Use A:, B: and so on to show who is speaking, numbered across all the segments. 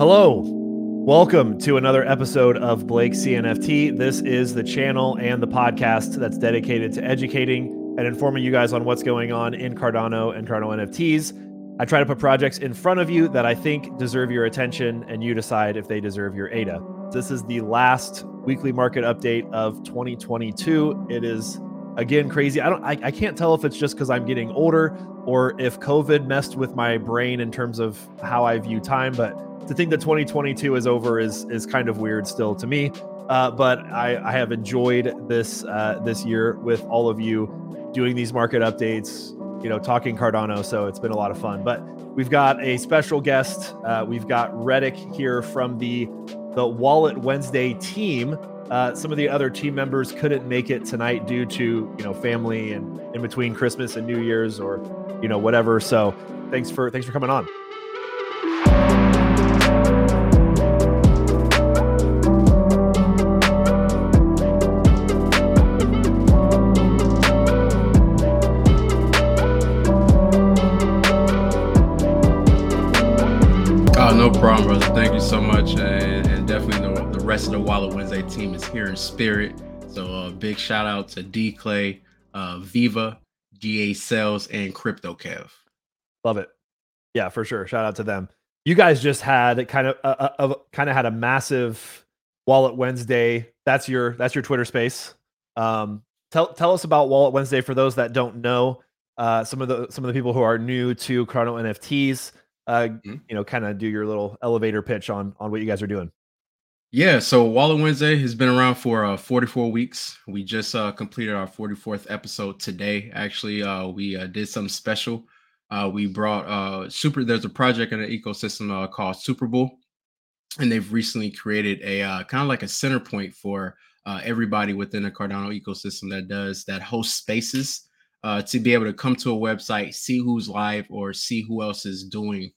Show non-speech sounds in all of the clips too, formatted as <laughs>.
A: Hello. Welcome to another episode of Blake CNFT. This is the channel and the podcast that's dedicated to educating and informing you guys on what's going on in Cardano and Cardano NFTs. I try to put projects in front of you that I think deserve your attention, and you decide if they deserve your ADA. This is the last weekly market update of 2022. It is again crazy. I don't I, I can't tell if it's just because I'm getting older or if COVID messed with my brain in terms of how I view time, but to think that 2022 is over is is kind of weird still to me. Uh, but I, I have enjoyed this uh, this year with all of you doing these market updates, you know, talking Cardano. So it's been a lot of fun. But we've got a special guest. Uh, we've got Reddick here from the the Wallet Wednesday team. Uh, some of the other team members couldn't make it tonight due to you know family and in between Christmas and New Year's or you know whatever. So thanks for thanks for coming on.
B: Oh, no problem, brother. Thank you so much, rest of the Wallet Wednesday team is here in spirit. So, uh, big shout out to D Clay, uh, Viva, GA Sales, and Crypto Kev.
A: Love it. Yeah, for sure. Shout out to them. You guys just had kind of a, a, a kind of had a massive Wallet Wednesday. That's your that's your Twitter space. Um, tell tell us about Wallet Wednesday for those that don't know. Uh, some of the some of the people who are new to Cardano NFTs. Uh,
B: Mhm.
A: you know, kind of do your little elevator pitch on on what you guys are doing.
B: Yeah, so Wallet Wednesday has been around for uh, 44 weeks. We just uh, completed our 44th episode today. Actually, uh, we uh, did something special. Uh, we brought uh, super. There's a project in the ecosystem called Super Bowl, and they've recently created a kind of like a center point for everybody within the Cardano ecosystem that does that hosts spaces to be able to come to a website, see who's live, or see who else is doing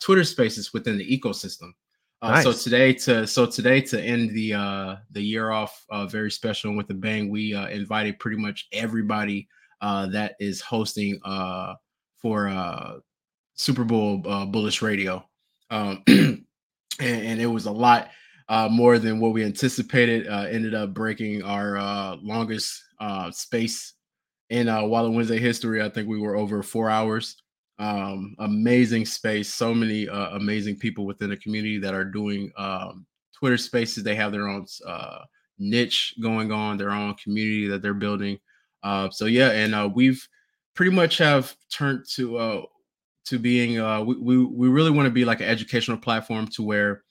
B: Twitter Spaces within the ecosystem. Uh, So today to so today to end the uh, the year off uh, very special and with a bang, we uh, invited pretty much everybody uh, that is hosting uh, for uh, Super Bowl uh, Bullish Radio, um, <clears throat> and, and it was a lot uh, more than what we anticipated. Uh, ended up breaking our uh, longest uh, space in uh, Wallet Wednesday history. I think we were over four hours. Um, amazing space. So many uh, amazing people within the community that are doing um, Twitter spaces. They have their own uh, niche going on, their own community that they're building. Uh, so yeah, and uh, we've pretty much have turned to uh, to being uh, we, we we really want to be like an educational platform to where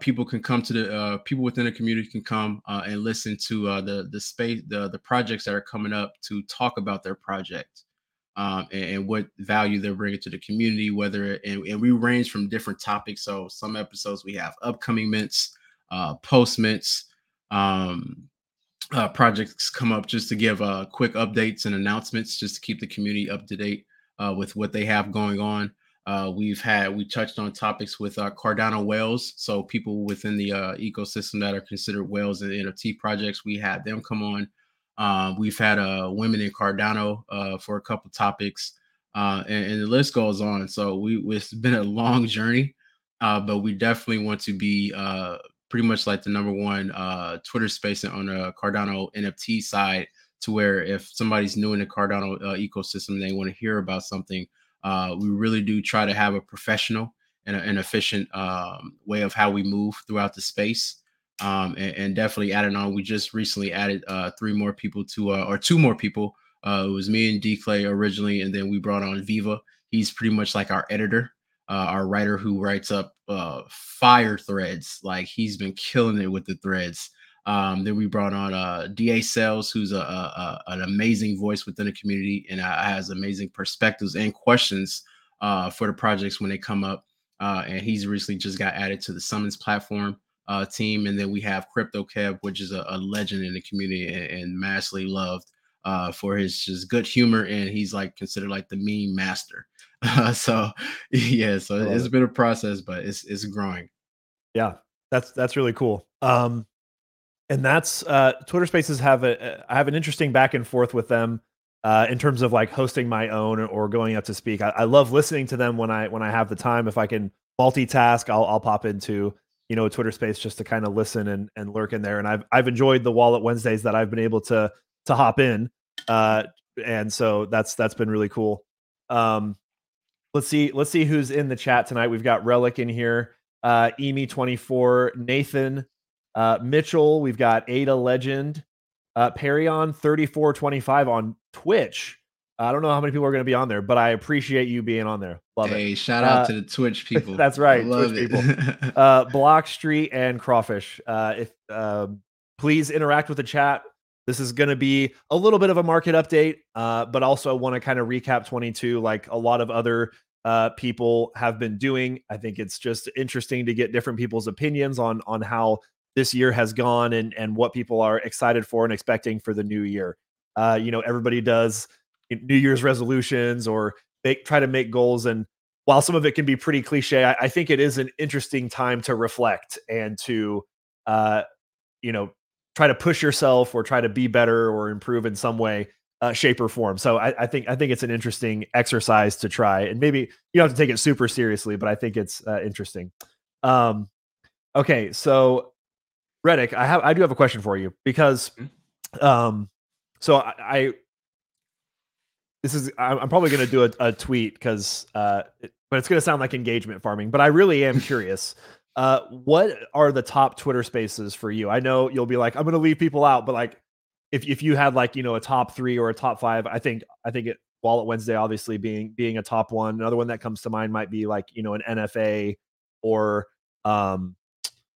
B: people can come to the people within the community can come and listen to the the space the the projects that are coming up to talk about their project um, and, and what value they're bringing to the community. Whether and, and we range from different topics. So some episodes we have upcoming mints, uh, post mints. Um, uh, projects come up just to give uh, quick updates and announcements, just to keep the community up to date uh, with what they have going on. Uh, we've had we touched on topics with uh, Cardano whales, so people within the uh, ecosystem that are considered whales and NFT projects. We had them come on. Uh, we've had uh, women in Cardano uh, for a couple topics, uh, and, and the list goes on. So we it's been a long journey, uh, but we definitely want to be uh, pretty much like the number one uh, Twitter space on the Cardano NFT side, to where if somebody's new in the Cardano ecosystem, and they want to hear about something. We really do try to have a professional and a- an efficient um, way of how we move throughout the space. Um, and, and definitely adding on, we just recently added uh, three more people to, uh, or two more people. Uh, it was me and D Clay originally, and then we brought on Viva. He's pretty much like our editor, uh, our writer who writes up uh, fire threads. Like he's been killing it with the threads. Um, then we brought on uh, Da Sales, who's a, a, a- an amazing voice within the community and uh, has amazing perspectives and questions uh, for the projects when they come up. Uh, and he's recently just got added to the Summons platform uh, team. And then we have Crypto Kev, which is a, a legend in the community and, and massively loved uh, for his just good humor. And he's like considered like the meme master. <laughs> so yeah, so
A: I love
B: it's
A: it.
B: been a process, but it's it's growing.
A: Yeah, that's that's really cool. Um, and that's uh, Twitter Spaces have a I have an interesting back and forth with them uh, in terms of like hosting my own or going up to speak. I, I love listening to them when I when I have the time. If I can multitask, I'll I'll pop into you know Twitter space just to kind of listen and and lurk in there. And I've I've enjoyed the Wallet Wednesdays that I've been able to to hop in, uh, and so that's that's been really cool. Um, let's see let's see who's in the chat tonight. We've got Relic in here, uh, Emi twenty four, Nathan, uh, Mitchell. We've got Ada Legend, uh, Perion thirty four twenty five on Twitch. I don't know how many people are going to be on there, but I appreciate you being on there. Love
B: hey,
A: it.
B: Hey, shout out uh, to the Twitch <laughs> people.
A: that's right, Twitch it. people. <laughs> uh, Block Street and Crawfish. Uh, if uh, please interact with the chat. This is going to be a little bit of a market update, uh, but also I want to kind of recap 22, like a lot of other uh, people have been doing. I think it's just interesting to get different people's opinions on on how this year has gone and and what people are excited for and expecting for the new year. Uh, you know, everybody does New Year's resolutions or they try to make goals. And while some of it can be pretty cliche, I, I think it is an interesting time to reflect and to, uh, you know, try to push yourself or try to be better or improve in some way, uh, shape or form. So I, I, think I think it's an interesting exercise to try, and maybe you don't have to take it super seriously, but I think it's uh, interesting. Um, okay, so Reddick, I have I do have a question for you because, mm-hmm. um, so I, I this is I'm probably going to do a, a tweet because, uh, but it's going to sound like engagement farming. But I really am curious. <laughs> Uh, what are the top Twitter spaces for you? I know you'll be like, I'm going to leave people out, but like, if if you had like you know a top three or a top five, I think I think it Wallet Wednesday obviously being being a top one. Another one that comes to mind might be like you know an NFA or um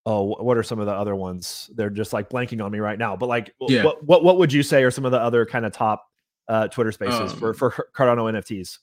A: oh what are some of the other ones? They're just like blanking on me right now. But like, yeah. what what what would you say are some of the other kind of top uh, Twitter Spaces um, for for Cardano NFTs?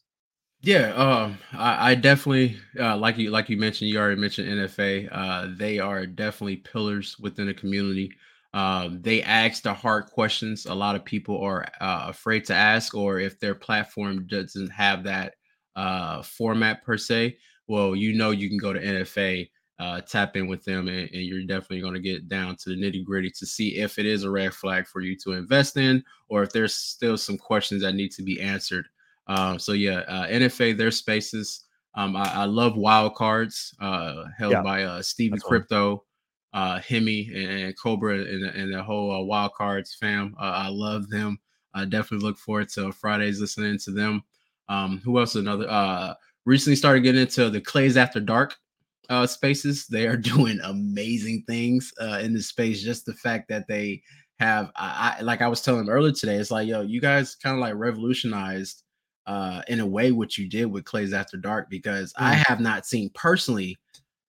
B: Yeah, um, I, I definitely uh, like you like you mentioned. You already mentioned NFA. Uh, they are definitely pillars within the community. Um, they ask the hard questions. A lot of people are uh, afraid to ask, or if their platform doesn't have that uh, format per se. Well, you know, you can go to NFA uh, tap in with them, and, and you're definitely going to get down to the nitty gritty to see if it is a red flag for you to invest in, or if there's still some questions that need to be answered. Um, so yeah, uh, NFA, their spaces. Um, I, I, love wild cards uh, held yeah, by uh, Stevie Crypto, uh, Hemi, and, and Cobra, and, and the whole uh, wild cards fam. Uh, I love them. I definitely look forward to Fridays listening to them. Um, who else? Another uh, recently started getting into the Clays After Dark uh, spaces. They are <laughs> doing amazing things uh, in the space. Just the fact that they have, I, I like I was telling them earlier today, it's like, yo, you guys kind of like revolutionized uh, in a way what you did with Clays After Dark because mm. I have not seen personally.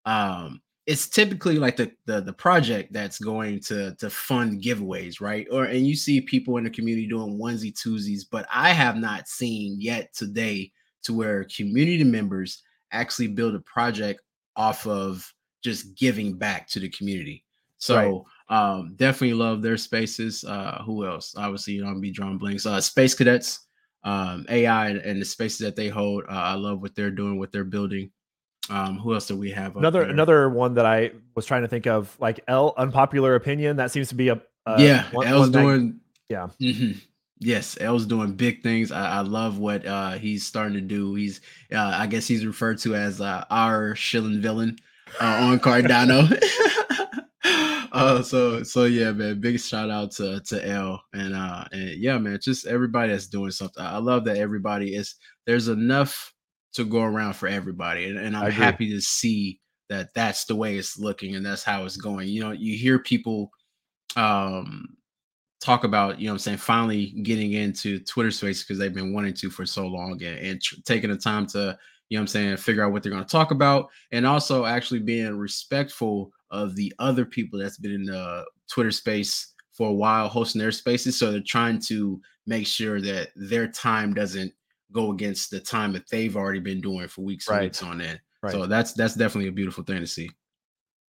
B: Um, it's typically like the, the the project that's going to to fund giveaways, right? Or and you see people in the community doing onesie twosies, but I have not seen yet today to where community members actually build a project off of just giving back to the community. So right. um, definitely love their spaces. Uh, who else? Obviously, you know, I'm be drawing blanks. Uh, Space Cadets, um, AI, and the spaces that they hold. Uh, I love what they're doing, what they're building. Um, who else do we have?
A: Another another one that I was trying to think of, like L unpopular opinion. That seems to be a,
B: yeah. One, L's one doing
A: yeah.
B: Mm-hmm. Yes, L's doing big things. I, I, love what uh, he's starting to do. He's, uh, I guess, he's referred to as uh, our shilling villain uh, on Cardano. <laughs> <laughs> uh, so, so yeah, man. Big shout out to to L and uh, and yeah, man. Just everybody that's doing something. I love that everybody is. There's enough to go around for everybody, and, and I'm happy to see that that's the way it's looking and that's how it's going. You know, you hear people um talk about, you know I'm saying, finally getting into Twitter space because they've been wanting to for so long and, and tr- taking the time to, you know I'm saying, figure out what they're going to talk about and also actually being respectful of the other people that's been in the Twitter space for a while hosting their spaces. So they're trying to make sure that their time doesn't go against the time that they've already been doing for weeks right. and weeks on end. Right. So that's that's definitely a beautiful thing to see.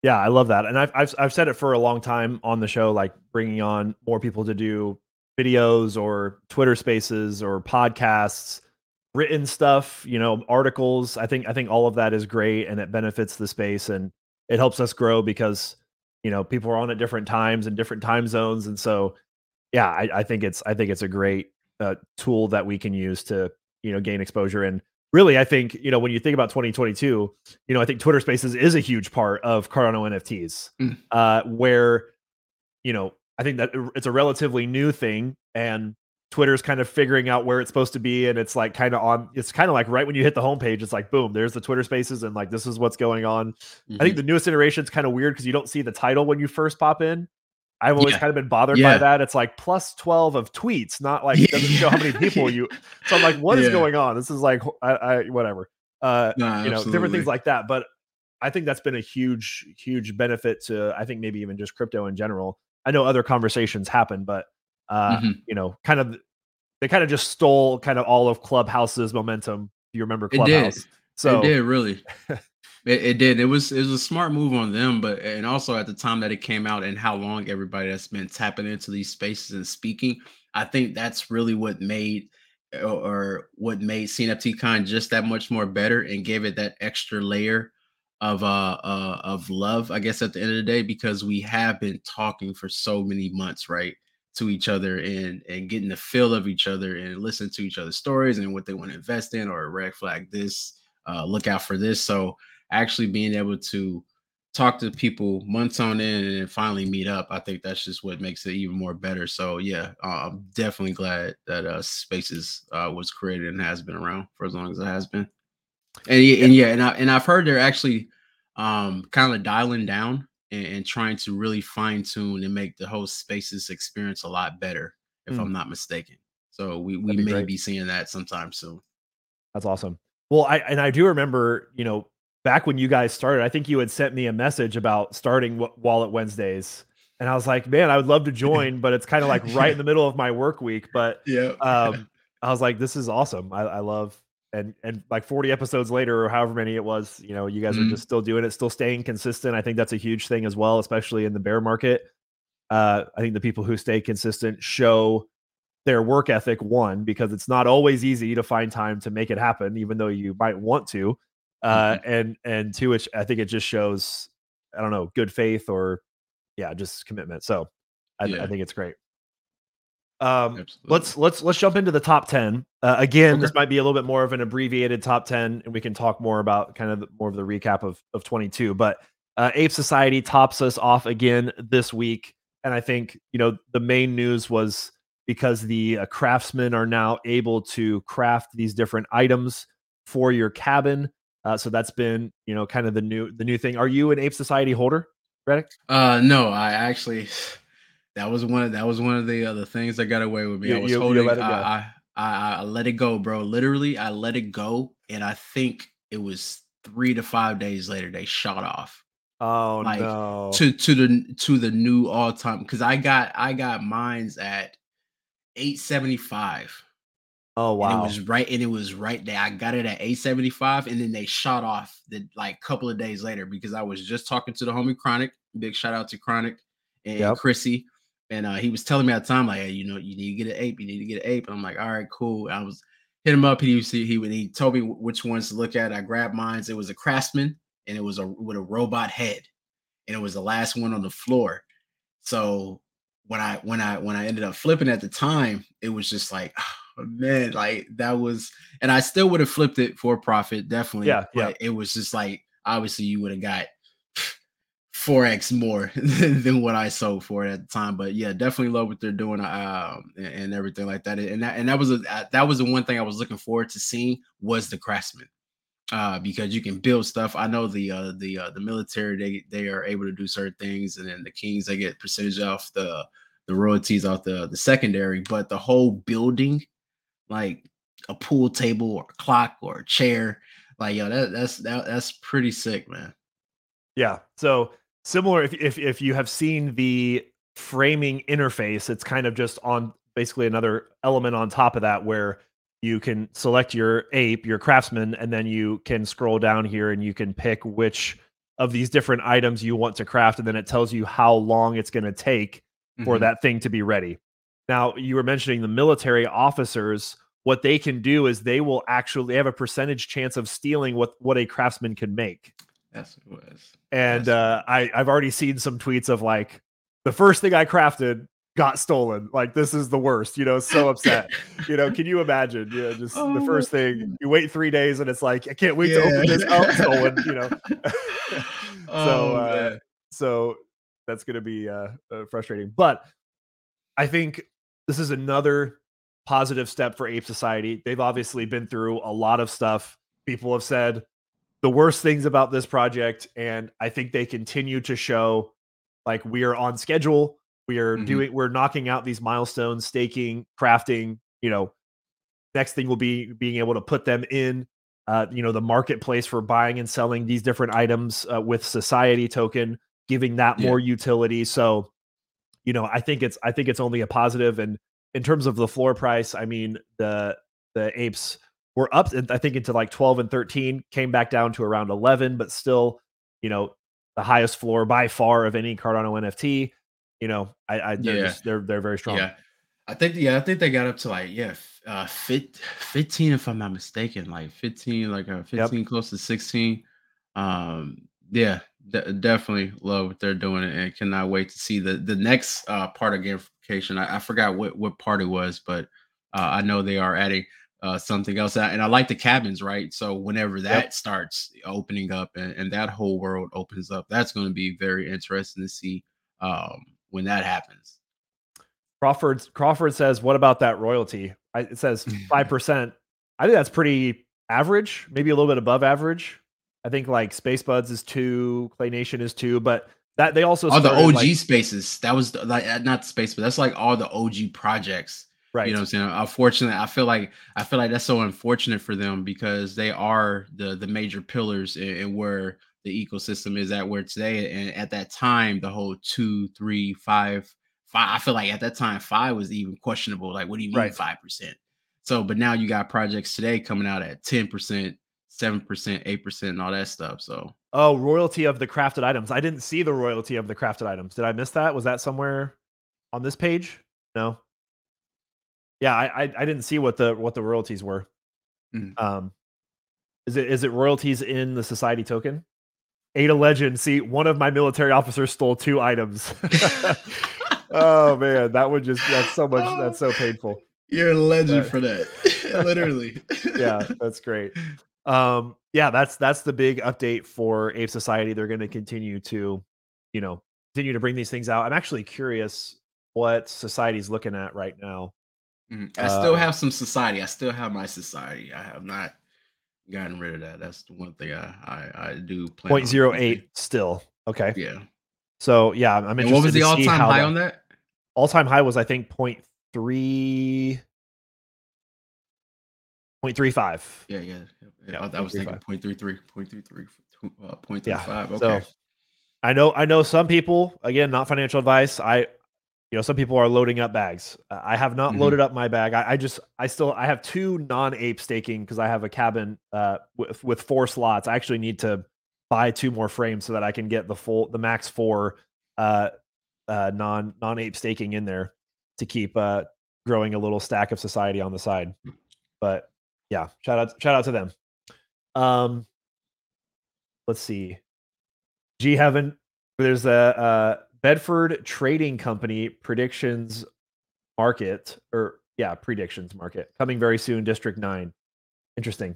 A: Yeah, I love that, and I've, I've I've said it for a long time on the show, like bringing on more people to do videos or Twitter Spaces or podcasts, written stuff, you know, articles. I think I think all of that is great, and it benefits the space, and it helps us grow because you know people are on at different times and different time zones, and so yeah, I, I think it's I think it's a great uh, tool that we can use to you know gain exposure and really, I think you know when you think about 2022, you know, I think Twitter Spaces is a huge part of Cardano NFTs,
B: Mm.
A: uh, where you know I think that it's a relatively new thing, and Twitter's kind of figuring out where it's supposed to be, and it's like kind of on. It's kind of like right when you hit the homepage, it's like boom, there's the Twitter Spaces, and like this is what's going on. I
B: Mhm.
A: think the newest iteration is kind of weird because you don't see the title when you first pop in. I've always
B: Yeah.
A: kind of been bothered by that. It's like plus 12 of tweets, not like doesn't show how many <laughs> people you. <laughs> So I'm like, what is
B: Yeah.
A: going on? This is like, I, I whatever. Uh, you know, different things like that. But I think that's been a huge, huge benefit to, I think maybe even just crypto in general. I know other conversations happen, but, uh,
B: Mhm.
A: you know, kind of, they kind of just stole kind of all of Clubhouse's momentum. If you remember. Clubhouse. So,
B: it did really. <laughs> It, it did. It was it was a smart move on them, but and also at the time that it came out and how long everybody that's been tapping into these spaces and speaking, I think that's really what made or, or what made CNFT Con just that much more better and gave it that extra layer of uh, uh of love, I guess at the end of the day, because we have been talking for so many months, right? To each other and and getting the feel of each other and listening to each other's stories and what they want to invest in or red flag this, uh, look out for this. So actually being able to talk to people months on end and then finally meet up, I think that's just what makes it even more better. So yeah, uh, I'm definitely glad that uh, Spaces uh, was created and has been around for as long as it has been. And yeah, and yeah, and I and I've heard they're actually um, kind of dialing down and, and trying to really fine tune and make the whole Spaces experience a lot better, if
A: Mm.
B: I'm not mistaken. So we we
A: That'd
B: may be seeing that sometime soon.
A: That's awesome. Well, I and I do remember, you know, back when you guys started, I think you had sent me a message about starting Wa- Wallet Wednesdays, and I was like, man, I would love to <laughs> join, but it's kind of like right in the middle of my work week. But <laughs>
B: Yeah.
A: um, I was like, this is awesome. I, I love and and like 40 episodes later or however many it was, you know, you guys are
B: Mhm.
A: just still doing it, still staying consistent. I think that's a huge thing as well, especially in the bear market. Uh, I think the people who stay consistent show their work ethic one because it's not always easy to find time to make it happen even though you might want to uh and and two which i think it just shows i don't know good faith or yeah just commitment. So i, I think it's great. Um
B: Absolutely.
A: let's let's let's jump into the top 10 uh, again this might be a little bit more of an abbreviated top 10 and we can talk more about kind of the, more of the recap of of 22 but uh, ape society tops us off again this week and i think you know the main news was because the uh, craftsmen are now able to craft these different items for your cabin uh, so that's been you know kind of the new the new thing are you an ape society holder Reddick?
B: Uh, no, I actually that was one of that was one of the other things that got away with me.
A: You-
B: I was
A: you- you
B: holding.
A: let it go.
B: I, I I I let it go, bro. Literally, I let it go, and I think it was three to five days later they shot off
A: oh
B: Like,
A: no
B: to to the to the new all time because I got I got mines at eight seventy five.
A: Oh
B: And
A: wow
B: it was right, and it was right there. I got it at 875, and then they shot off the like couple of days later because I was just talking to the homie Chronic. Big shout out to Chronic and
A: Yep.
B: Chrissy. And uh, he was telling me at the time, like, hey, you know, you need to get an ape, you need to get an ape. And I'm like, all right, cool. I was hit him up. He was he he told me which ones to look at. I grabbed mine. It was a craftsman and it was a with a robot head, and it was the last one on the floor. So when I when I when I ended up flipping at the time, it was just like, oh, <sighs> man, like that was, and I still would have flipped it for profit, definitely.
A: Yeah, yeah.
B: It was just like obviously you would have got 4x more <laughs> than, than what I sold for it at the time. But yeah, definitely love what they're doing um and, and everything like that. And that and that was a uh, that was the one thing I was looking forward to seeing was the craftsman. Uh, because you can build stuff. I know the uh, the uh, the military they they are able to do certain things, and then the kings they get percentage off the the royalties off the the secondary. But the whole building, like a pool table or a clock or a chair, like yo, that that's that, that's pretty sick, man.
A: Yeah. So similar if if if you have seen the framing interface, it's kind of just on basically another element on top of that where you can select your ape, your craftsman, and then you can scroll down here and you can pick which of these different items you want to craft, and then it tells you how long it's going to take for
B: Mhm.
A: that thing to be ready. Now, you were mentioning the military officers. What they can do is they will actually they have a percentage chance of stealing what what a craftsman can make.
B: Yes, it was.
A: And
B: Yes.
A: uh, I I've already seen some tweets of like the first thing I crafted got stolen. Like this is the worst, you know, so upset. you know, can you imagine? You know, just oh, the first thing you wait three days and it's like, I can't wait yeah. to open this. up stolen, you know. <laughs> so oh, uh, so that's gonna be uh, uh, frustrating. But I think this is another positive step for Ape Society. They've obviously been through a lot of stuff. People have said the worst things about this project, and I think they continue to show like we are on schedule we are mm-hmm. doing we're knocking out these milestones, staking, crafting, you know, next thing will be being able to put them in uh, you know, the marketplace for buying and selling these different items uh, with society token, giving that yeah. more utility. So, you know, I think it's I think it's only a positive and in terms of the floor price, I mean, the the apes were up I think into like 12 and 13, came back down to around 11, but still, you know, the highest floor by far of any Cardano NFT you know, I, I they're yeah. Just, they're they're very strong.
B: Yeah. I think yeah, I think they got up to like yeah, uh, fit, 15 if I'm not mistaken, like 15, like uh, 15 yep. close to 16. Um, yeah, de- definitely love what they're doing and cannot wait to see the the next uh part of gamification. I, I forgot what what part it was, but uh, I know they are adding uh, something else. And I like the cabins, right? So whenever that yep. starts opening up and, and that whole world opens up, that's going to be very interesting to see um, when that happens.
A: Crawford Crawford says, "What about that royalty?" I, it says <laughs> five percent. I think that's pretty average, maybe a little bit above average. I think like Spacebudz is two, Clay Nation is two, but that they also
B: all the OG like, spaces. That was like uh, not space, but that's like all the OG projects. Right. You know what I'm saying? Unfortunately, I feel like I feel like that's so unfortunate for them because they are the the major pillars in, in where the ecosystem is at where today. And at that time, the whole two, three, five, five. I feel like at that time, five was even questionable. Like, what do you mean five right. percent? So, but now you got projects today coming out at ten percent, seven percent, eight percent, and all that stuff. So,
A: oh, royalty of the crafted items. I didn't see the royalty of the crafted items. Did I miss that? Was that somewhere on this page? No. Yeah, I I, I didn't see what the what the royalties were. Mm. Um, is it is it royalties in the society token? Ada Legend. See, one of my military officers stole two items. <laughs> oh man, that would just that's so much that's so painful.
B: You're a legend for that. <laughs> Literally.
A: yeah, <laughs> that's great. Um, yeah, that's that's the big update for Ape Society. They're gonna continue to, you know, continue to bring these things out. I'm actually curious what society's looking at right now.
B: Mm, I still uh, have some society. I still have my society. I have not gotten rid of that. That's the one thing I I, I do.
A: Point zero eight still okay.
B: Yeah.
A: So yeah, I'm interested. And
B: what was the all time high that, on that?
A: All time high was I think point three. Point three five.
B: Yeah, yeah, yeah. yeah I was thinking point three three, point three three, uh, point
A: three
B: five.
A: Okay. So, I know, I know some people. Again, not financial advice. I you know some people are loading up bags i have not mm-hmm. loaded up my bag I, I, just i still i have two non-ape staking because i have a cabin uh, with with four slots i actually need to buy two more frames so that i can get the full the max four uh, uh, non non-ape staking in there to keep uh, growing a little stack of society on the side but yeah shout out shout out to them um let's see g heaven there's a uh Bedford Trading Company predictions market or yeah, predictions market coming very soon. District nine, interesting.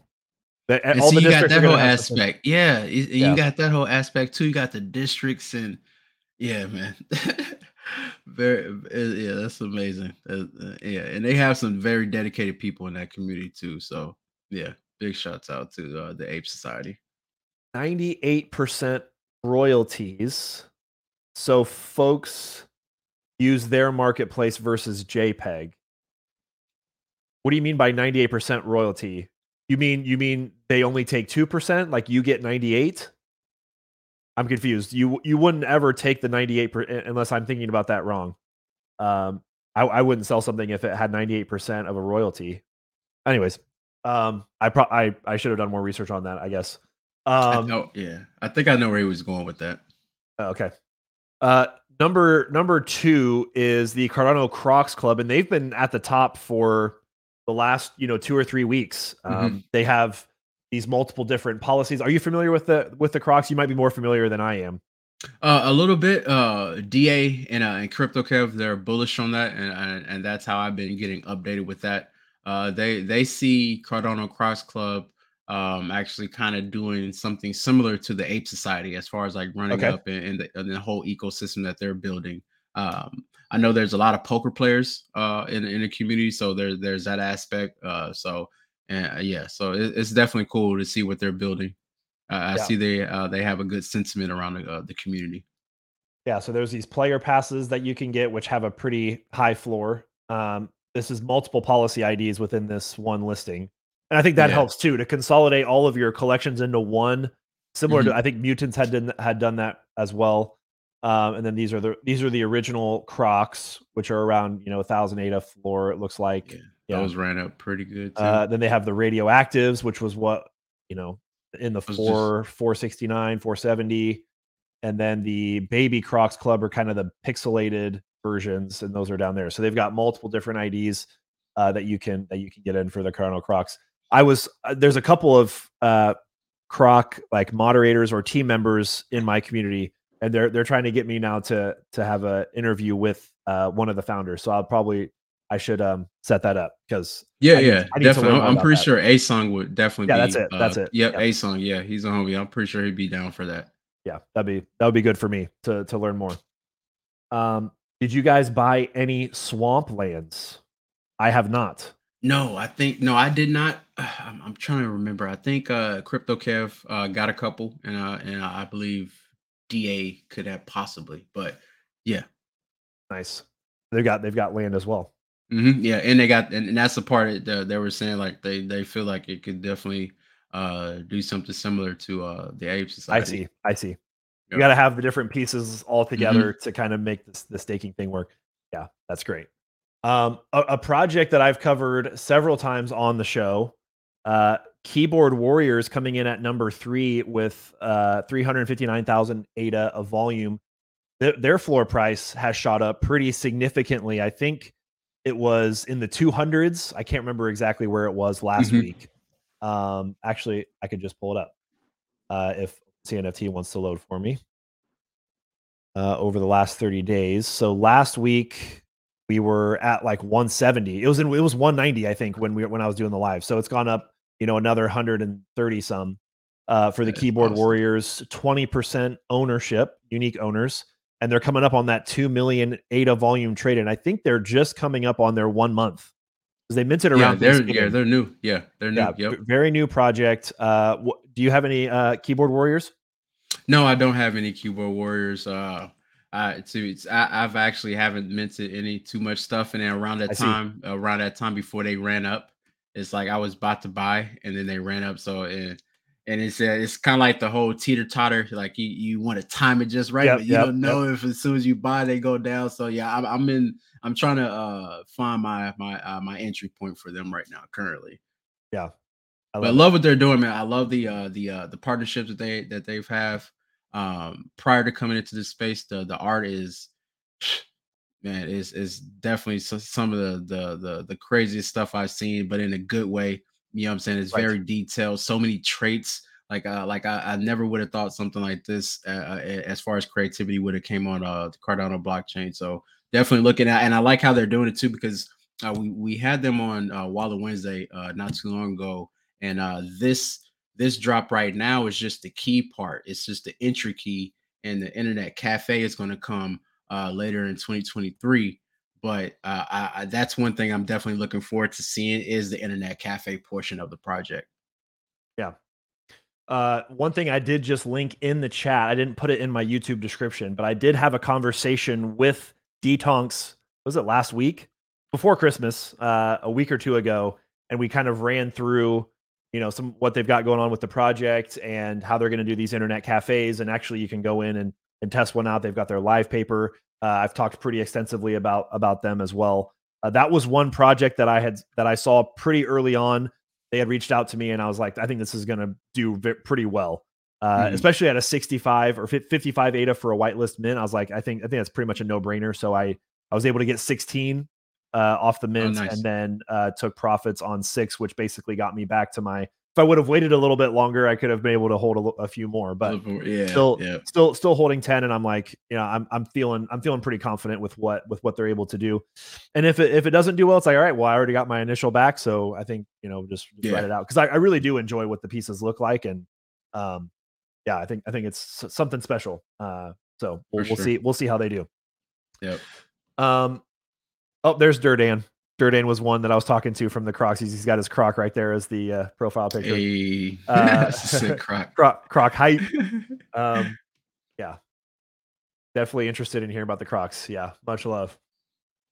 B: The, all so the you got that whole aspect, yeah. Yeah. you got that whole aspect too. You got the districts and yeah, man. <laughs> very yeah, that's amazing. Uh, uh, yeah, and they have some very dedicated people in that community too. So yeah, big shouts out to uh, the Ape Society.
A: Ninety-eight percent royalties so folks use their marketplace versus JPEG. What do you mean by 98% royalty? You mean you mean they only take 2%, like you get 98? I'm confused. You you wouldn't ever take the 98 per, unless I'm thinking about that wrong. Um I, I wouldn't sell something if it had 98% of a royalty. Anyways, um I pro- I I should have done more research on that, I guess. Um
B: I know, yeah. I think I know where he was going with that.
A: Okay. Uh, number number two is the Cardano Crocs Club, and they've been at the top for the last you know two or three weeks. Um, mm-hmm. They have these multiple different policies. Are you familiar with the with the Crocs? You might be more familiar than I am.
B: Uh, a little bit. Uh, Da and uh, and Crypto Kev, they're bullish on that, and, and and that's how I've been getting updated with that. Uh, they they see Cardano Crocs Club um actually kind of doing something similar to the Ape Society as far as like running
A: Okay.
B: up in, in, the, the whole ecosystem that they're building. Um, I know there's a lot of poker players uh in in the community, so there there's that aspect. Uh, so and uh, yeah, so it, it's definitely cool to see what they're building. Uh, I
A: Yeah.
B: see they uh, they have a good sentiment around the uh, the community.
A: Yeah, so there's these player passes that you can get, which have a pretty high floor. Um, this is multiple policy IDs within this one listing, and I think that
B: Yeah.
A: helps too to consolidate all of your collections into one. Similar
B: Mhm.
A: to, I think Mutants had done had done that as well. Um, and then these are the these are the original Crocs, which are around you know a thousand ADA floor. It looks like.
B: Yeah,
A: Yeah.
B: those ran up pretty good too.
A: Uh, then they have the radioactives, which was what you know in the
B: just-
A: four nine, four seventy, and then the baby Crocs Club are kind of the pixelated versions, and those are down there. So they've got multiple different IDs uh, that you can that you can get in for the Cardano Crocs. I was uh, there's a couple of uh, Croc like moderators or team members in my community, and they're they're trying to get me now to to have a interview with uh, one of the founders. So I'll probably I should um set that up because
B: Yeah,
A: I
B: yeah,
A: need
B: definitely. I'm, pretty
A: that.
B: sure A Song would definitely.
A: Yeah,
B: be,
A: that's it, that's
B: uh,
A: it,
B: Yep,
A: yep.
B: A Song. Yeah, he's a homie. I'm pretty sure he'd be down for that.
A: yeah that'd be that would be good for me to to learn more um did you guys buy any swamp lands i have not
B: No, I think no, I did not. <sighs> I'm, I'm trying to remember. I think uh Crypto Kev uh got a couple, and uh and I believe Da could have possibly, but yeah,
A: nice they've got they've got land as well
B: hmm yeah, and they got and, and that's the part that they were saying like they they feel like it could definitely uh do something similar to uh the Ape
A: i
B: Society.
A: see i see. You got to have the different pieces all together to kind of make this the staking thing work. Yeah that's great. Um a, a project that i've covered several times on the show uh keyboard warriors coming in at number three with uh 359000 ada of volume. Th- their floor price has shot up pretty significantly. I think it was in the 200s. I can't remember exactly where it was last
B: Mhm.
A: week. Um, actually, I could just pull it up uh, if CNFT wants to load for me uh, over the last 30 days. So last week we were at like 170. It was in it was 190, I think, when we when I was doing the live. So it's gone up, you know, another 130 some uh, for the keyboard
B: awesome.
A: warriors. 20% ownership, unique owners, and they're coming up on that two million ADA volume trade. And I think they're just coming up on their one month because they minted
B: Yeah,
A: around.
B: they're yeah they're new. Yeah, they're new.
A: yeah,
B: Yep.
A: very new project. Uh, wh- do you have any uh, keyboard warriors?
B: No, I don't have any keyboard warriors. Uh, I to it's, I, I've actually haven't minted any too much stuff, and then around that
A: I see.
B: time, around that time before they ran up, it's like I was about to buy, and then they ran up. So and and it's uh, it's kind of like the whole teeter totter. Like you you want to time it just right,
A: Yep,
B: but you
A: yep,
B: don't know if as soon as you buy they go down. So yeah, I'm, I'm in. I'm trying to uh find my my uh, my entry point for them right now currently.
A: I
B: But I
A: love
B: what they're doing, man. I love the uh the uh the partnerships that they that they've have. Um prior to coming into this space, the the art is <sighs> man, is is definitely some of the the the the craziest stuff I've seen, but in a good way. You know what I'm saying? It's
A: Right.
B: very detailed, so many traits. Like uh like I, I never would have thought something like this uh, uh, as far as creativity would have came on uh the Cardano blockchain. So definitely looking at and I like how they're doing it too because uh, we we had them on uh Wallet Wednesday uh not too long ago and uh this this drop right now is just the key part it's just the entry key and the internet cafe is going to come uh later in 2023 but uh I, I, that's one thing i'm definitely looking forward to seeing is the internet cafe portion of the project Yeah.
A: Uh, one thing I did just link in the chat. I didn't put it in my YouTube description, but I did have a conversation with D Tonks. Was it last week before Christmas? Uh, a week or two ago, and we kind of ran through, you know, some what they've got going on with the project and how they're going to do these internet cafes. And actually, you can go in and and test one out. They've got their live paper. Uh, I've talked pretty extensively about about them as well. Uh, that was one project that I had that I saw pretty early on they had reached out to me and I was like, I think this is going to do ve- pretty well, uh,
B: Mhm.
A: especially at a 65 or fif- 55 ADA for a whitelist mint. I was like, I think I think that's pretty much a no brainer. So I I was able to get 16 uh, off the mint
B: nice.
A: and then uh, took profits on six, which basically got me back to my if I would have waited a little bit longer, I could have been able to hold a, a few more. But
B: yeah,
A: still,
B: yeah.
A: still, still holding ten, and I'm like, you know, I'm I'm feeling I'm feeling pretty confident with what with what they're able to do. And if it if it doesn't do well, it's like, all right, well, I already got my initial back, so I think you know just, just
B: Yeah.
A: write it out because I, I really do enjoy what the pieces look like, and um, yeah, I think I think it's something special. Uh, so we'll,
B: For
A: we'll see we'll see how they do.
B: Yep.
A: Um, oh, there's Durdan. Durdan was one that I was talking to from the Crocs. He's, he's got his Croc right there as the uh, profile picture.
B: Hey,
A: Uh, <laughs>
B: sick croc.
A: Croc, Croc height. <laughs> Um, yeah, definitely interested in hearing about the Crocs. Yeah, much love.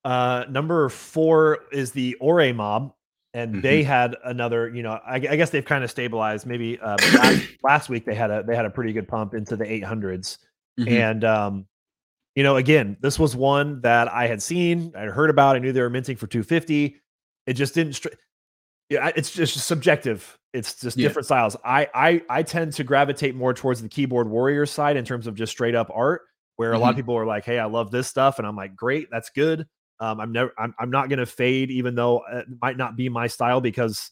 A: Uh, number four is the OreMob, and they had another. You know, I, I guess they've kind of stabilized. Maybe uh, last, last week they had a they had a pretty good pump into the 800s.
B: Mhm.
A: And um, you know, again, this was one that I had seen, I'd heard about. I knew they were minting for 250. It just didn't. Str- yeah, it's just subjective. It's just
B: Yeah.
A: different styles. I I I tend to gravitate more towards the keyboard warrior side in terms of just straight up art, where a lot of people are like, "Hey, I love this stuff," and I'm like, "Great, that's good." Um, I'm never, I'm, I'm not gonna fade, even though it might not be my style, because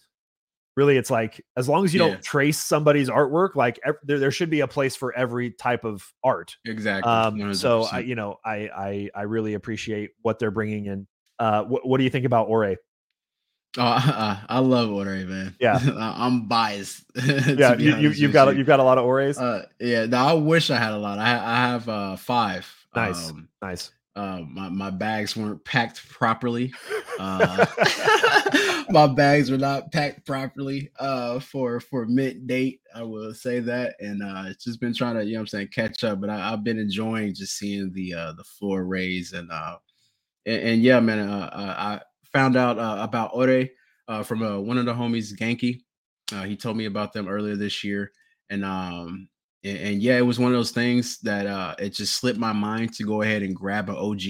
A: really, it's like as long as you
B: Yeah.
A: don't trace somebody's artwork, like ev- there, there should be a place for every type of art.
B: exactly.
A: Um, so I, you know, I, I, I really appreciate what they're bringing in. Uh, what, what do you think about Ore?
B: Oh, I, <laughs> I love Ore, man.
A: Yeah. <laughs>
B: I'm biased. <laughs>
A: Yeah, you, you, you've got,
B: you.
A: you've got a lot of Ores.
B: Uh, yeah. No, I wish I had a lot. I, I have uh five.
A: Nice.
B: Um,
A: nice.
B: Uh, my my bags weren't packed properly. Uh, <laughs> <laughs> my bags were not packed properly uh, for for mint date. I will say that, and uh, it's just been trying to you know what I'm saying catch up. But I, I've been enjoying just seeing the uh, the floor raise and uh, and, and yeah, man. I found out uh, about Ore uh, from uh, one of the homies, Genki. Uh, he told me about them earlier this year, and um, and, and yeah, it was one of those things that uh, it just slipped my mind to go ahead and grab an OG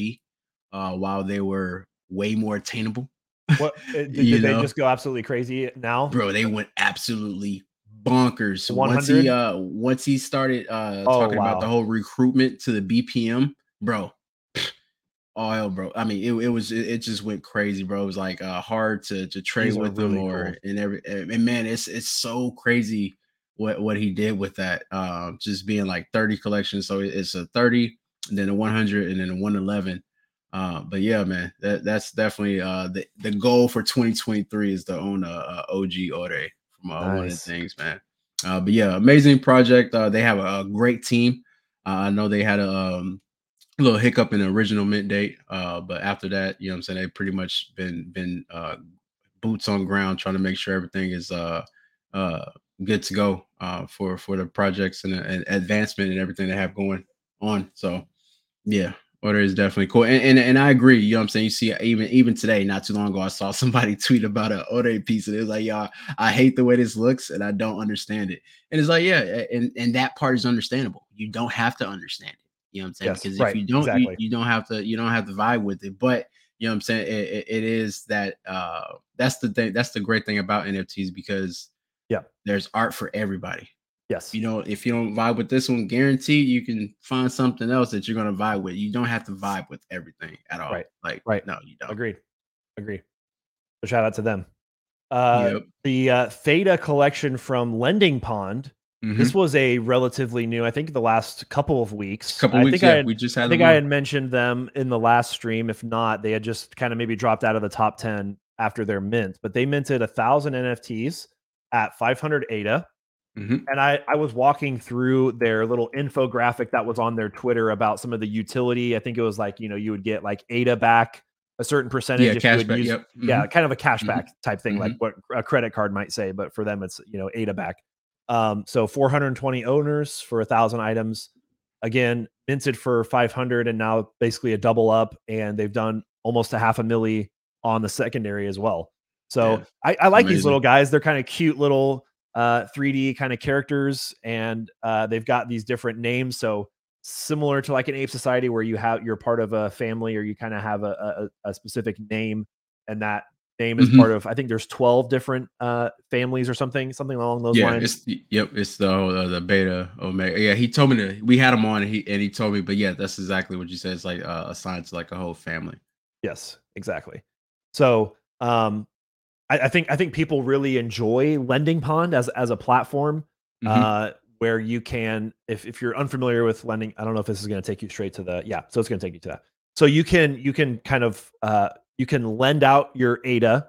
B: uh, while they were way more attainable.
A: What uh, <laughs> did, did they just go absolutely crazy now?
B: Bro, they went absolutely bonkers. Once
A: 100?
B: he uh once he started uh
A: Oh,
B: talking about the whole recruitment to the BPM, bro. Oh hell, bro. I mean, it, it was it, it just went crazy, bro. It was like uh hard to to trade
A: These
B: with them
A: really
B: or
A: cool.
B: and every and man, it's it's so crazy what what he did with that. Um, just being like 30 collections. So it's a 30, and then a 100, and then a 111. Uh, but yeah, man, that that's definitely uh the, the goal for 2023 is to own a, a OG Ore from uh, one of the things, man. Uh, but yeah, amazing project. Uh, they have a, a great team. Uh, I know they had a um, little hiccup in the original mint date, uh, but after that, you know, what I'm saying they've pretty much been been uh, boots on ground trying to make sure everything is uh uh good to go uh for for the projects and, and advancement and everything they have going on. So yeah, order is definitely cool. And, and and I agree, you know what I'm saying? You see even even today, not too long ago, I saw <laughs> somebody tweet about a order piece and it was like, y'all, I hate the way this looks and I don't understand it. And it's like, yeah, and, and that part is understandable. You don't have to understand it. You know what I'm saying?
A: Yes,
B: because
A: right,
B: if you don't, you- you, don't have to, you don't have to vibe with it. But you know what I'm saying? It, it- it is that uh that's the thing, that's the great thing about NFTs because
A: Yeah.
B: there's art for everybody.
A: Yes.
B: You know, if you don't vibe with this one, guaranteed you can find something else that you're gonna vibe with. You don't have to vibe with everything at all.
A: Right,
B: Like,
A: right.
B: No, you don't.
A: Agreed. Agreed. So shout out to them. Uh,
B: Yep.
A: The uh, Theta collection from Lending Pond.
B: Mhm.
A: This was a relatively new, I think, the last couple of weeks.
B: couple
A: I
B: weeks,
A: think
B: yeah,
A: I had,
B: we just
A: I think I had mentioned them in the last stream. If not, they had just kind of maybe dropped out of the top 10 after their mint, but they minted a thousand NFTs at 500 ADA.
B: Mhm.
A: And I, I was walking through their little infographic that was on their Twitter about some of the utility. I think it was like, you know, you would get like ADA back a certain percentage
B: yeah,
A: if you would
B: cashback.
A: use
B: Yep.
A: yeah,
B: mhm.
A: kind of a cashback type thing, like
B: Mhm.
A: what a credit card might say, but for them, it's you know ADA back. Um, so 420 owners for a thousand items. Again, minted for 500, and now basically a double up, and they've done almost a half a milli on the secondary as well. So
B: Yeah,
A: I, I like these little guys. They're kind of cute little uh 3D kind of characters, and uh, they've got these different names. So similar to like an ape society where you have you're part of a family or you kind of have a, a, a specific name and that name is
B: Mhm.
A: part of i think there's 12 different uh families or something something along those
B: yeah,
A: lines
B: it's yep, it's the uh, the beta omega. Yeah, he told me to. We had him on, and he and he told me, but yeah, that's exactly what you said. It's like uh, assigned to like a whole family.
A: yes exactly so um I, I think I think people really enjoy Lending Pond as as a platform
B: Mhm.
A: uh, where you can, if if you're unfamiliar with lending, I don't know if this is going to take you straight to the yeah, so it's going to take you to that. So you can you can kind of uh, you can lend out your ADA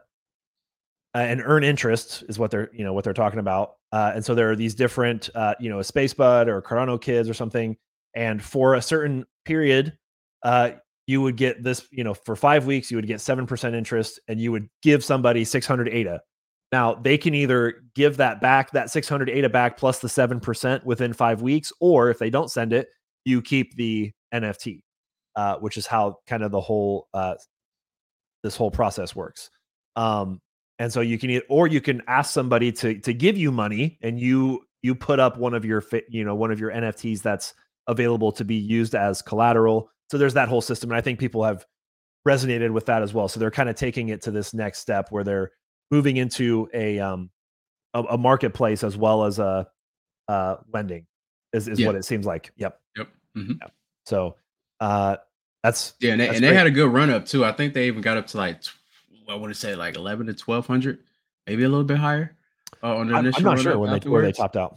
A: uh, and earn interest is what they're you know what they're talking about. Uh, and so there are these different uh, you know a Spacebud or Cardano Kids or something, and for a certain period, uh, you would get this you know for five weeks you would get seven percent interest, and you would give somebody 600 ADA. Now they can either give that back, that 600 ADA back plus the seven percent within five weeks, or if they don't send it, you keep the NFT, uh, which is how kind of the whole uh, this whole process works. Um, and so you can or you can ask somebody to to give you money, and you you put up one of your you know one of your NFTs that's available to be used as collateral. So there's that whole system, and I think people have resonated with that as well. So they're kind of taking it to this next step where they're moving into a um a, a marketplace as well as a uh lending is, is
B: Yeah.
A: what it seems like. Yep.
B: Yep. Mhm.
A: So uh that's
B: Yeah, and they, and they had a good run up too. I think they even got up to like I want to say like eleven to twelve hundred, maybe a little bit higher. Uh, on their
A: I'm, I'm
B: initial
A: not sure when they where they topped out.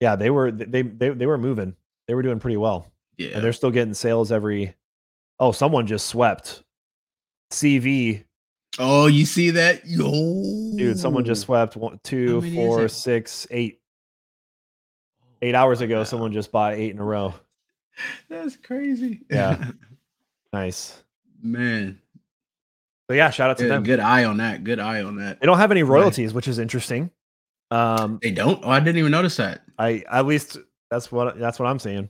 A: Yeah, they were they they they were moving. They were doing pretty well.
B: Yeah,
A: And they're still getting sales every Oh, someone just swept CV.
B: Oh, you see that? Yo,
A: Dude, someone just swept one, two,
B: many is
A: four,
B: it?
A: six, eight. Eight hours ago,
B: Wow.
A: someone just bought eight in a row. <laughs>
B: That's crazy.
A: Yeah. <laughs> Nice.
B: man.
A: So yeah, shout out to
B: Good,
A: them.
B: good eye on that. Good eye on that.
A: They don't have any royalties, which is interesting. Um,
B: They don't. Oh, I didn't even notice that.
A: I at least that's what that's what I'm saying.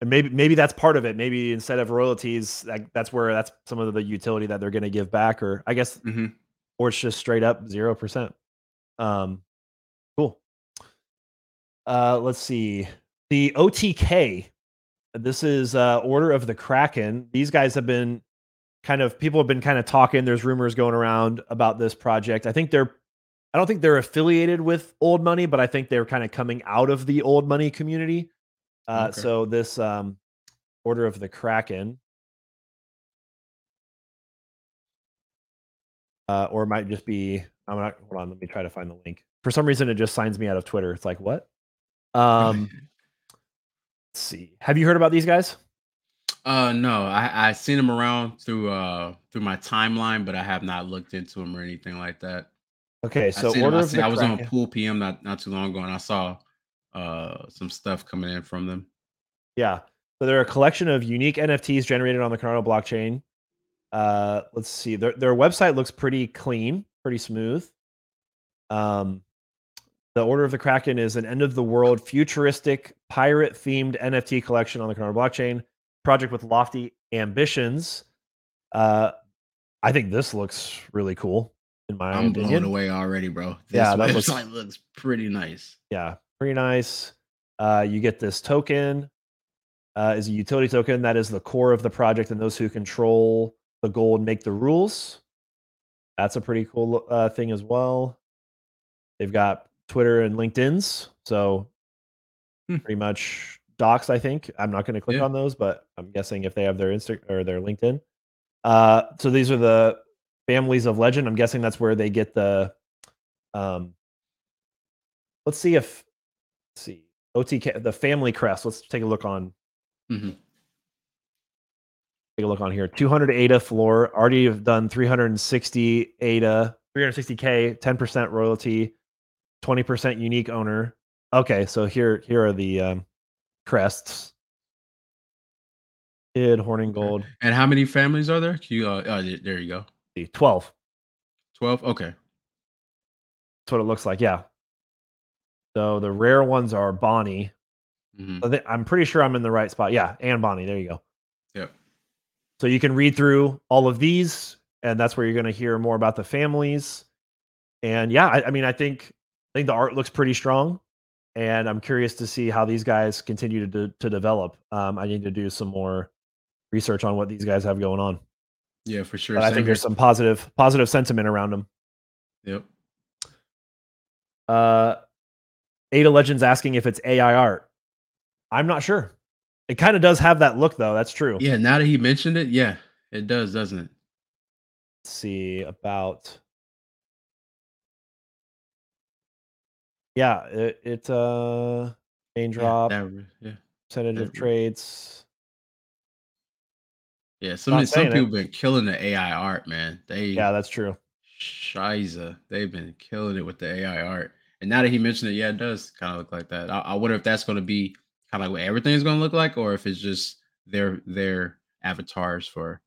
A: And maybe maybe that's part of it. Maybe instead of royalties, like that's where that's some of the utility that they're going to give back, or I guess,
B: hmm
A: or it's just straight up zero percent. Um, cool. Uh, let's see the OTK. This is uh, Order of the Kraken. These guys have been kind of people have been kind of talking. There's rumors going around about this project. I think they're I don't think they're affiliated with old money, but I think they're kind of coming out of the old money community. Uh,
B: Okay.
A: So this um, Order of the Kraken, uh, or it might just be. I'm not. Hold on. Let me try to find the link. For some reason, it just signs me out of Twitter. It's like what? Um, <laughs> let's see. Have you heard about these guys?
B: Uh, no, I I seen them around through uh through my timeline, but I have not looked into them or anything like that.
A: Okay,
B: I
A: so
B: seen 'em-
A: Order
B: I,
A: of
B: seen-
A: the
B: I was on Pool PM not not too long ago, and I saw uh some stuff coming in from them.
A: Yeah. So they're a collection of unique NFTs generated on the Cardano blockchain. Uh, let's see. Their their website looks pretty clean, pretty smooth. Um, the Order of the Kraken is an end of the world futuristic pirate themed NFT collection on the Cardano blockchain. Project with lofty ambitions. Uh, I think this looks really cool. In my
B: I'm
A: opinion,
B: blown away already, bro. This
A: Yeah, that looks- <laughs>
B: looks pretty nice.
A: yeah, pretty nice. Uh, you get this token uh, is a utility token that is the core of the project, and those who control the gold make the rules. That's a pretty cool uh, thing as well. They've got Twitter and LinkedIn's, so
B: Hmm.
A: pretty much docs. I think I'm not going to click
B: Yeah.
A: on those, but I'm guessing if they have their Insta or their LinkedIn. Uh, so these are the families of legend. I'm guessing that's where they get the. Um, let's see if see OTK the family crest. Let's take a look on
B: Mhm.
A: take a look on here. 200 ADA floor. Already have done 360 ADA, 360k, 10% royalty, 20% unique owner. Okay, so here here are the um, crests. Kid, Horning. Gold,
B: And how many families are there? Can you uh, oh, there you go.
A: see, 12.
B: Twelve. Okay.
A: That's what it looks like. Yeah. So the rare ones are Bonnie.
B: Mhm.
A: I thi- I'm pretty sure I'm in the right spot. Yeah, and Bonnie. There you go.
B: Yep.
A: So you can read through all of these, and that's where you're going to hear more about the families. And yeah, I, I mean, I think I think the art looks pretty strong, and I'm curious to see how these guys continue to de- to develop. Um, I need to do some more research on what these guys have going on,
B: Yeah, for sure.
A: but I think there's some positive positive sentiment around them.
B: Yep.
A: Uh, Ada Legends asking if it's AI art. I'm not sure. It kind of does have that look, though. That's true.
B: Yeah. Now that he mentioned it, yeah, it does, doesn't it?
A: see about yeah, it, it uh main
B: Yeah,
A: drop,
B: that, yeah,
A: percentage of trades.
B: yeah. Some some
A: saying it.
B: people been killing the AI art, man. They
A: Yeah, that's true.
B: Shiza, they've been killing it with the AI art. And now that he mentioned it, yeah, it does kind of look like that. I, I wonder if that's going to be kind of like what everything's going to look like, or if it's just their their avatars for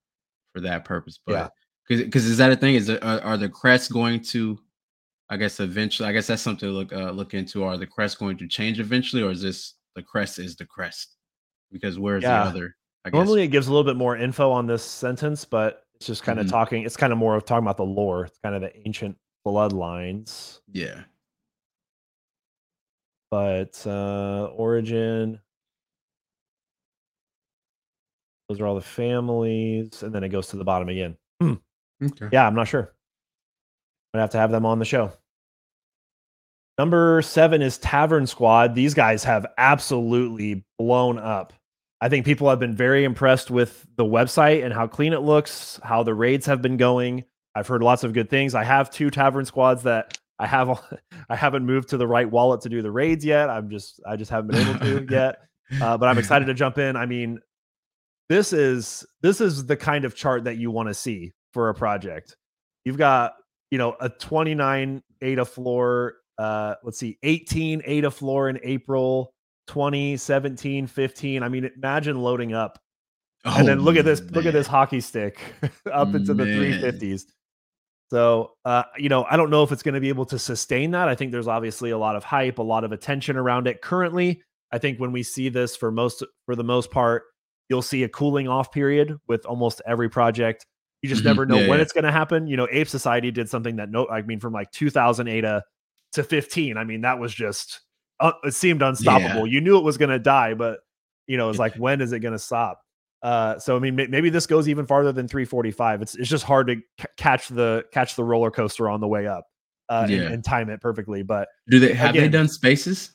B: for that purpose. But because because is that a thing? Is it, are, are the crests going to? I guess eventually. I guess that's something to look uh, look into. Are the crests going to change eventually, or is this the crest is the crest? Because where's
A: Yeah.
B: the other? I guess.
A: Normally it gives a little bit more info on this sentence, but it's just kind of
B: Mhm.
A: talking, it's kind of more of talking about the lore. It's kind of the ancient bloodlines.
B: yeah.
A: But uh origin. Those are all the families, and then it goes to the bottom again.
B: Okay.
A: Yeah, I'm not sure. I'd have to have them on the show. Number seven is Tavern Squad. These guys have absolutely blown up. I think people have been very impressed with the website and how clean it looks, how the raids have been going. I've heard lots of good things. I have two Tavern Squads that I have. <laughs> I haven't moved to the right wallet to do the raids yet. I'm just, I just haven't been able to <laughs> yet. Uh, but I'm excited to <laughs> jump in. I mean, this is this is the kind of chart that you want to see for a project. You've got, you know, a 29 ADA floor, uh, let's see, 18 ADA floor in April, 20, 17, 15. I mean, imagine loading up. and then look at this, look at this
B: Oh,
A: hockey stick up into the 350s. So, uh, you know, I don't know if it's going to be able to sustain that. I think there's obviously a lot of hype, a lot of attention around it currently. I think when we see this for most for the most part, you'll see a cooling off period with almost every project. You just
B: Mhm.
A: never know
B: Yeah,
A: when
B: yeah.
A: it's going to happen. You know, Ape Society did something that no, I mean, from like 2008 to, to 15. I mean, that was just uh, it seemed unstoppable. You knew it was going to die, but you know, it's like when is it going to stop? Uh, so I mean, maybe this goes even farther than 345. It's it's just hard to c- catch the catch the roller coaster on the way up, uh, and,
B: Yeah.
A: and time it perfectly. But
B: Do they have they done spaces?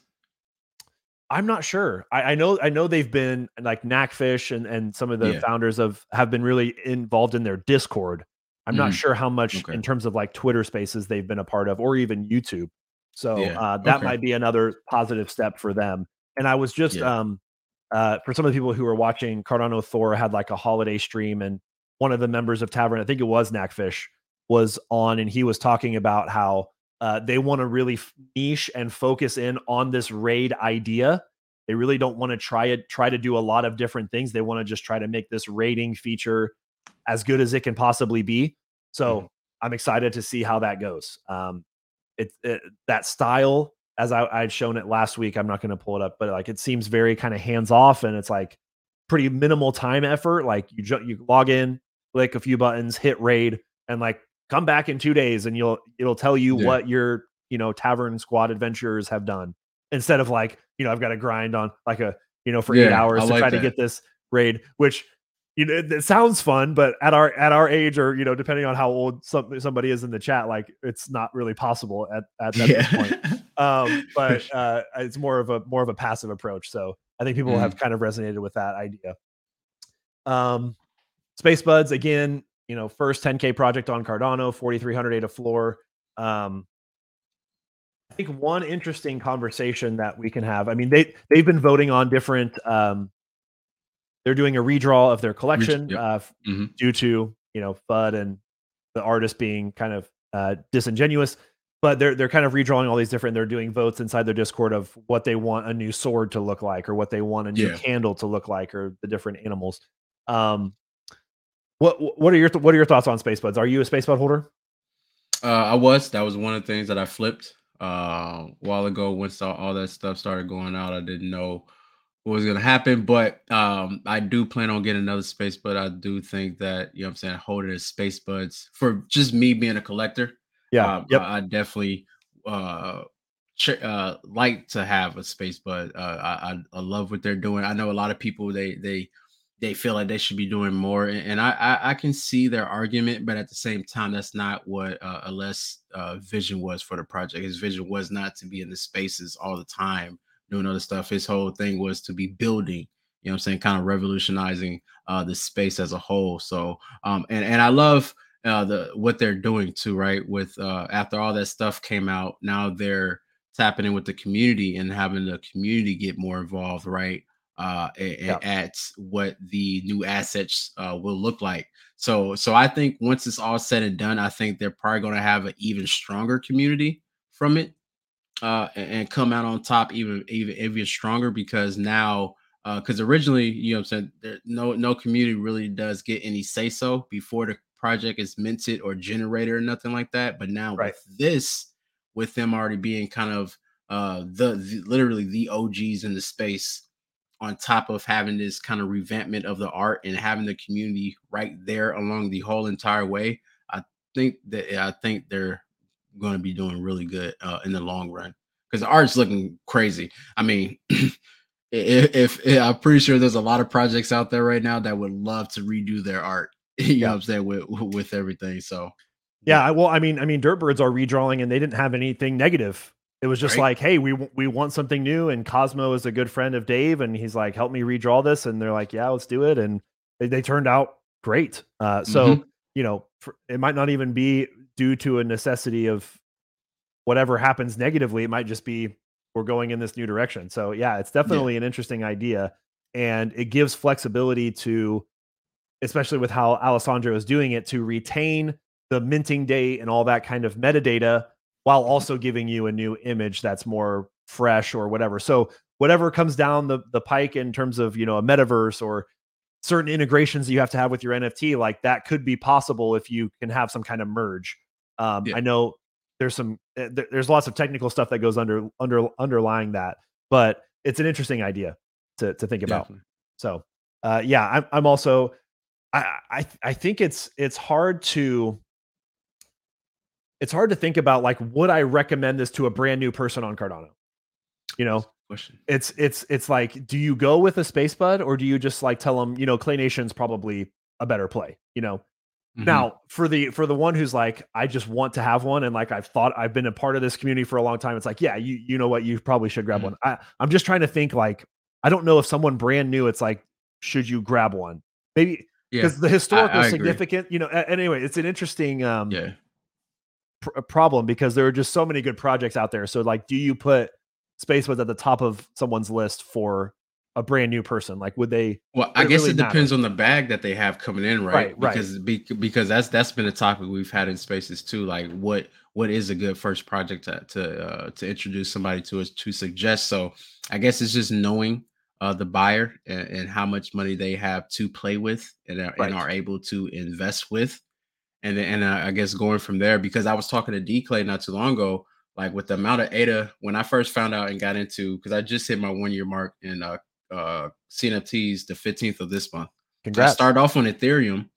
A: I'm not sure. I, I know I know they've been like Knackfish and and some of the
B: Yeah.
A: founders of have been really involved in their Discord. I'm not
B: Mhm.
A: sure how much
B: Okay.
A: in terms of like Twitter Spaces they've been a part of, or even YouTube. So
B: Yeah,
A: uh, that
B: okay.
A: might be another positive step for them. And I was just
B: Yeah.
A: um uh for some of the people who were watching Cardano Thor had like a holiday stream, and one of the members of Tavern, I think it was Knackfish, was on, and he was talking about how uh, they want to really niche and focus in on this raid idea. They really don't want to try it, try to do a lot of different things. They want to just try to make this rating feature as good as it can possibly be. So
B: Mhm.
A: I'm excited to see how that goes. Um, it, it that style, as I, I'd shown it last week, I'm not going to pull it up, but like it seems very kind of hands off, and it's like pretty minimal time effort. Like you ju- you log in, click a few buttons, hit raid, and like come back in two days, and you'll it'll tell you
B: Yeah.
A: what your you know tavern squad adventurers have done instead of like you know I've got to grind on like a you know for eight hours
B: I
A: to
B: like
A: try to get this raid, which you know it, it sounds fun, but at our at our age or you know depending on how old some, somebody is in the chat, like it's not really possible at at, at this point <laughs> um, but uh, it's more of a more of a passive approach. So I think people have kind of resonated with that idea. Um, Spacebudz again, you know, first 10k project on Cardano, 4300 ADA floor. Um, I think one interesting conversation that we can have. I mean, they they've been voting on different. Um, they're doing a redraw of their collection
B: yep.
A: uh,
B: Mhm.
A: due to you know FUD and the artist being kind of uh, disingenuous. But they're they're kind of redrawing all these different. They're doing votes inside their Discord of what they want a new sword to look like, or what they want a new
B: Yeah.
A: candle to look like, or the different animals. Um, what what are your what are your thoughts on Spacebudz? Are you a Spacebud holder?
B: Uh, I was. That was one of the things that I flipped uh, a while ago. Once all, all that stuff started going out, I didn't know what was going to happen. But um, I do plan on getting another space. But I do think that you know, what I'm saying, holding as Spacebudz for just me being a collector.
A: Yeah.
B: um,
A: yep.
B: I, I definitely uh, ch- uh, like to have a Spacebud. Uh, I, I I love what they're doing. I know a lot of people they they they feel like they should be doing more, and, and I, I I can see their argument, but at the same time, that's not what uh, Aless uh, vision was for the project. His vision was not to be in the spaces all the time doing other stuff. His whole thing was to be building. You know, what I'm saying, kind of revolutionizing uh, the space as a whole. So, um, and and I love uh the what they're doing too, right? With uh after all that stuff came out, now they're tapping in with the community and having the community get more involved, right? Uh yeah. at what the new assets uh will look like. So so I think once it's all said and done, I think they're probably gonna have an even stronger community from it uh and, and come out on top even even even stronger because now because uh, originally, you know, I'm saying there, no no community really does get any say so before the project is minted or generated or nothing like that. But now right. with this, with them already being kind of uh the, the literally the OGs in the space, on top of having this kind of revampment of the art and having the community right there along the whole entire way, I think that I think they're going to be doing really good uh, in the long run because the art's looking crazy. I mean. <clears throat> if, if, if, I'm pretty sure there's a lot of projects out there right now that would love to redo their art. <laughs> You yeah. know what I'm saying with with everything. So
A: yeah, well, I mean, I mean, Dirtbirds are redrawing, and they didn't have anything negative. It was just right. like, hey, we we want something new, and Cosmo is a good friend of Dave, and he's like, help me redraw this, and they're like, yeah, let's do it, and they, they turned out great. Uh, so mm-hmm. you know, for, it might not even be due to a necessity of whatever happens negatively. It might just be we're going in this new direction. So yeah, it's definitely yeah. an interesting idea, and it gives flexibility to, especially with how Alessandro is doing it, to retain the minting date and all that kind of metadata while also giving you a new image that's more fresh or whatever. So whatever comes down the the pike in terms of you know a metaverse or certain integrations that you have to have with your NFT, like that could be possible if you can have some kind of merge. Um, yeah. I know there's some eh, there's lots of technical stuff that goes under under underlying that, but it's an interesting idea to to think about. Definitely. So uh, yeah, I'm I'm also I I I think it's it's hard to it's hard to think about like would I recommend this to a brand new person on Cardano? You know,
B: question.
A: It's it's it's like, do you go with a Spacebud or do you just like tell them, you know, Clay Nation's probably a better play, you know? Mm-hmm. Now, for the for the one who's like, I just want to have one, and like I've thought I've been a part of this community for a long time. It's like, yeah, you you know what, you probably should grab mm-hmm. one. I, I'm just trying to think like, I don't know if someone brand new, it's like, should you grab one? Maybe because yeah, the historical I, I significant, agree. you know. Anyway, it's an interesting um
B: yeah
A: pr- problem because there are just so many good projects out there. So like, do you put Space was at the top of someone's list for a brand new person? Like, would they?
B: Well, I guess really it depends on the bag that they have coming in, right? right because right. because that's that's been a topic we've had in spaces too. Like, what what is a good first project to to uh, to introduce somebody to us to suggest? So, I guess it's just knowing uh, the buyer and, and, how much money they have to play with and, right. and are able to invest with, and and uh, I guess going from there. Because I was talking to D Clay not too long ago. Like with the amount of ADA, when I first found out and got into, because I just hit my one year mark in uh, uh CNFTs the 15th of this month. Congrats. I started off on Ethereum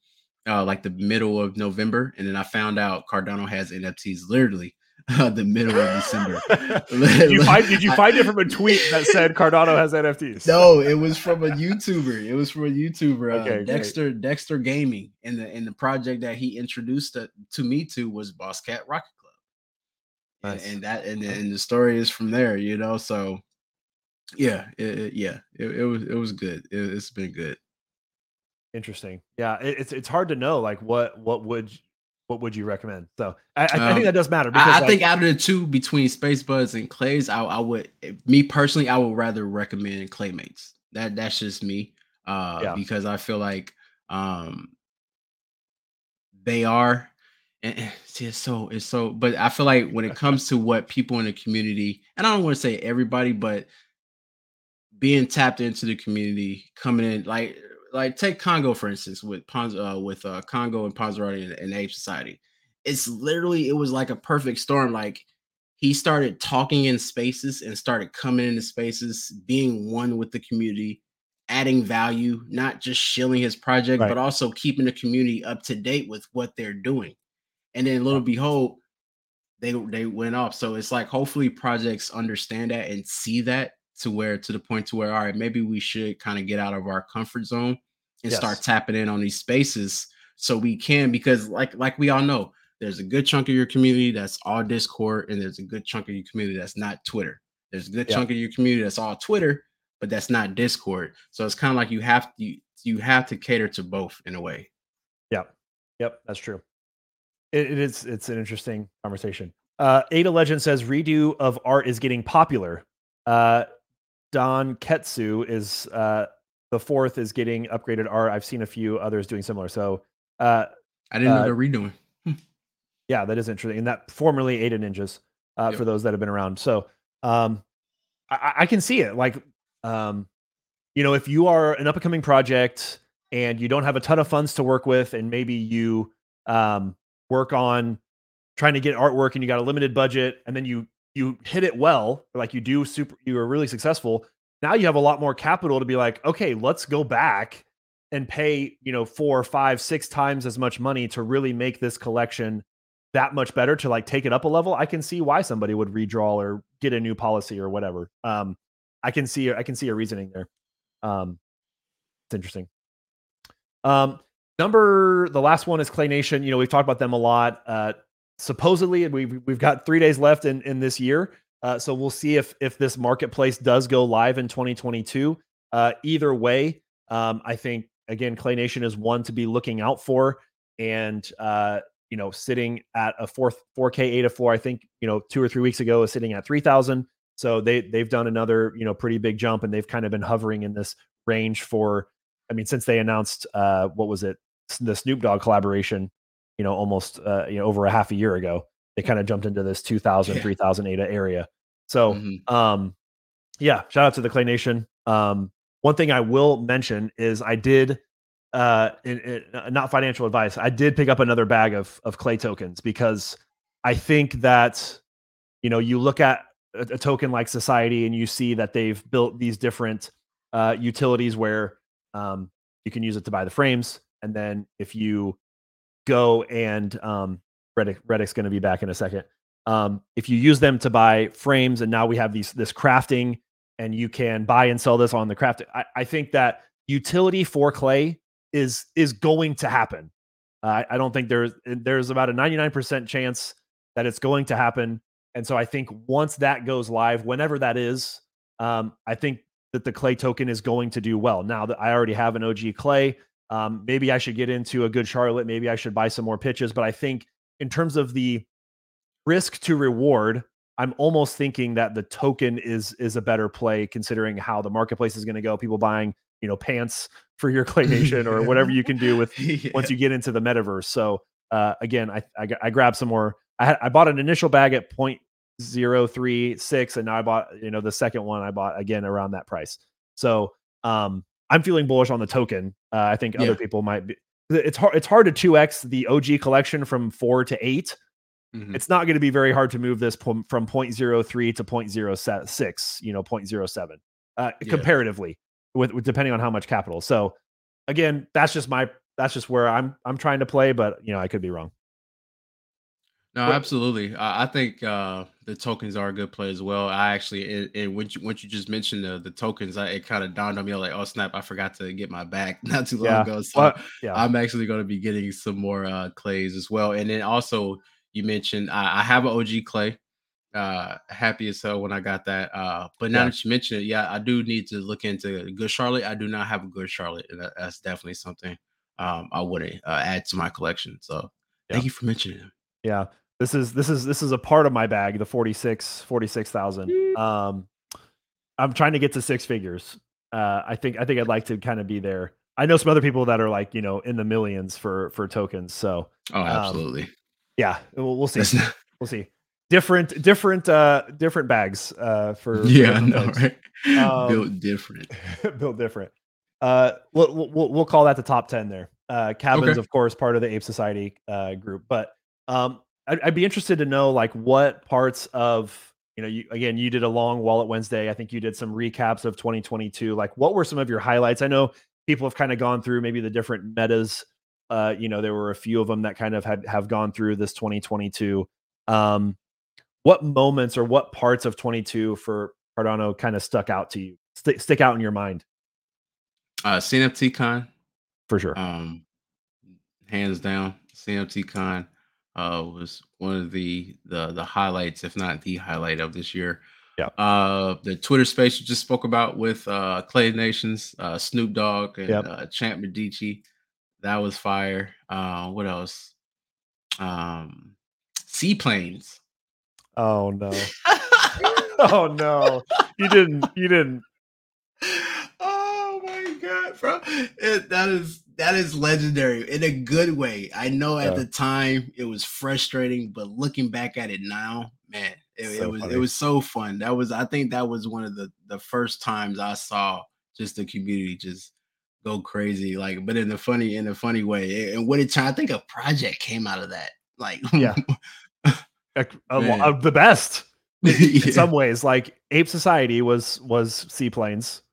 B: uh like the middle of November, and then I found out Cardano has NFTs literally <laughs> uh, the middle of December. <laughs> <laughs>
A: did you find did you find it from a tweet that said Cardano has NFTs?
B: No, it was from a YouTuber. It was from a YouTuber, uh, okay, Dexter great. Dexter Gaming, and the and the project that he introduced to, to me to was Boss Cat Rocket Club. Nice. And, and, that and, and the story is from there, you know. So yeah, it, it, yeah, it, it, was it was good. It, has been good.
A: Interesting. Yeah, it's it's hard to know like what what would what would you recommend? So I, I um, think that does matter.
B: Because, I, I like, think out of the two between Spacebudz and Clays, I, I would me personally I would rather recommend Claymates. That that's just me. Uh, yeah. because I feel like um they are and see it's so it's so but I feel like when it <laughs> comes to what people in the community, and I don't want to say everybody, but being tapped into the community, coming in like like take Congo for instance with Pons uh, with uh, Congo and Ponzerati and, and Ape Society. It's literally it was like a perfect storm. Like he started talking in spaces and started coming into spaces, being one with the community, adding value, not just shilling his project, right. but also keeping the community up to date with what they're doing. And then little behold, they they went off. So it's like hopefully projects understand that and see that to where to the point to where all right maybe we should kind of get out of our comfort zone and yes. start tapping in on these spaces so we can because like like we all know there's a good chunk of your community that's all discord and there's a good chunk of your community that's not twitter there's a good yeah. chunk of your community that's all twitter but that's not discord so it's kind of like you have to you, you have to cater to both in a way
A: yeah yep that's true it, it is. It's an interesting conversation. Uh, Ada Legend says redo of art is getting popular. Uh, Don Ketsu is uh, the fourth is getting upgraded art. I've seen a few others doing similar. So uh,
B: I didn't know uh, they're redoing.
A: yeah, that is interesting. And that formerly Ada Ninjas uh, yep. for those that have been around. So um, I, I, can see it. Like, um, you know, if you are an up and coming project and you don't have a ton of funds to work with, and maybe you um, work on trying to get artwork and you got a limited budget, and then you you hit it well, like you do super, you are really successful. Now you have a lot more capital to be like, okay, let's go back and pay, you know, four, five, six times as much money to really make this collection that much better to like take it up a level. I can see why somebody would redraw or get a new policy or whatever. Um, I can see, I can see a reasoning there. Um, it's interesting. Um, number the last one is Clay Nation. You know, we've talked about them a lot. Uh, supposedly we've we've got three days left in in this year. Uh, so we'll see if if this marketplace does go live in 2022. Uh, either way, um, I think again, Clay Nation is one to be looking out for, and uh, you know, sitting at a fourth 4K ADA floor. I think you know two or three weeks ago is sitting at 3,000. So they they've done another you know pretty big jump, and they've kind of been hovering in this range for. I mean, since they announced uh, what was it, the Snoop Dogg collaboration you know, almost uh, you know over a half a year ago. They kind of jumped into this 2000, yeah. 3000 ADA area. So, mm-hmm. um, yeah, shout out to the Clay Nation. Um, one thing I will mention is I did, uh, in, in, uh, not financial advice, I did pick up another bag of of Clay tokens because I think that, you know, you look at a, a token like Society and you see that they've built these different uh, utilities where um, you can use it to buy the frames, and then if you go and um, Reddick, Reddick's going to be back in a second. Um, if you use them to buy frames, and now we have these this crafting, and you can buy and sell this on the craft. I, I think that utility for clay is is going to happen. Uh, I don't think there's there's about a 99% chance that it's going to happen. And so I think once that goes live, whenever that is, um, I think that the clay token is going to do well. Now that I already have an OG clay, um, maybe I should get into a good Charlotte. Maybe I should buy some more pitches. But I think in terms of the risk to reward, I'm almost thinking that the token is is a better play considering how the marketplace is going to go. People buying, you know, pants for your <laughs> clay nation or <laughs> whatever you can do with yeah. once you get into the metaverse. So uh, again, I, I I grabbed some more. I had I bought an initial bag at point zero three six, and now I bought you know the second one I bought again around that price. So um, I'm feeling bullish on the token. Uh, I think yeah. other people might be. It's hard. It's hard to two x the OG collection from four to 8 mm-hmm. It's not going to be very hard to move this from, from 0.03 to 0.06. You know, 0.07 uh, yeah. comparatively, with, with depending on how much capital. So again, that's just my that's just where I'm I'm trying to play, but you know I could be wrong.
B: No, but, absolutely. I, I think uh, the tokens are a good play as well. I actually, and, when you once you just mentioned the the tokens, I, it kind of dawned on me like, oh snap, I forgot to get my back <laughs> not too long yeah. ago. So well, yeah. I'm actually going to be getting some more uh, clays as well. And then also, you mentioned I, I have an OG clay. Uh, happy as hell when I got that. Uh, but now yeah. that you mention it, yeah, I do need to look into good Charlotte. I do not have a good Charlotte, and that, that's definitely something um, I to uh, add to my collection. So thank you for mentioning it.
A: Yeah. This is this is this is a part of my bag, the 46 46,000. Mm. Um I'm trying to get to six figures. Uh I think I think I'd like to kind of be there. I know some other people that are like, you know, in the millions for for tokens. So
B: Oh, um, absolutely. Um,
A: yeah, we'll, we'll see. We'll see. Different different uh different bags uh for
B: Yeah, no, right? <laughs> Um, built different. <laughs>
A: built different. Uh we'll, we'll we'll call that the top 10 there. Uh cabins okay. of course part of the Ape Society uh group, but um I'd, I'd, be interested to know like what parts of you know you again you did a long wallet Wednesday. I think you did some recaps of 2022. Like what were some of your highlights? I know people have kind of gone through maybe the different metas. Uh, you know, there were a few of them that kind of had have gone through this 2022. Um, what moments or what parts of 22 for Cardano kind of stuck out to you, st- stick out in your mind?
B: Uh, CNFT Con
A: for sure.
B: Um, hands down, CNFT Con uh, was one of the the the highlights, if not the highlight of this year.
A: Yeah.
B: Uh, the Twitter space you just spoke about with uh, Clay Nations, uh, Snoop Dogg, and yep. uh, Champ Medici. That was fire. Uh, what else? um seaplanes.
A: Oh no. <laughs> oh no. You didn't you didn't.
B: Oh my god, bro. It, that is that is legendary in a good way. I know at
A: Yeah.
B: the time it was frustrating, but looking back at it now, man, it,
A: So
B: it was
A: funny.
B: it was so fun. That was I think that was one of the the first times I saw just the community just go crazy, like but in a funny in a funny way. And what it I think a project came out of that. Like
A: Yeah. <laughs> Like, a lo- uh, the best <laughs> in
B: Yeah.
A: some ways. Like Ape Society was was seaplanes.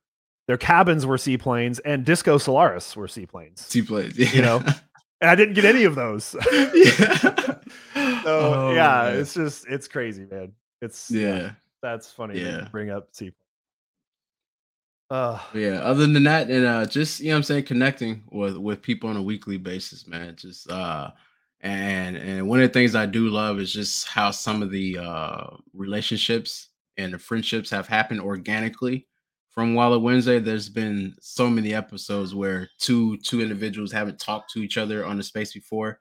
A: Their cabins were seaplanes, and Disco Solaris were seaplanes.
B: seaplanes,
A: You know? <laughs> And I didn't get any of those. <laughs>
B: yeah. <laughs>
A: So
B: Oh,
A: yeah,
B: man.
A: it's just it's crazy, man. It's
B: yeah.
A: that's funny.
B: Yeah.
A: bring up seaplanes. <sighs> Uh,
B: yeah, other than that, and uh just you know what I'm saying, connecting with with people on a weekly basis, man. Just uh and and one of the things I do love is just how some of the uh relationships and the friendships have happened organically from Wallet Wednesday. There's been so many episodes where two two individuals haven't talked to each other on the space before,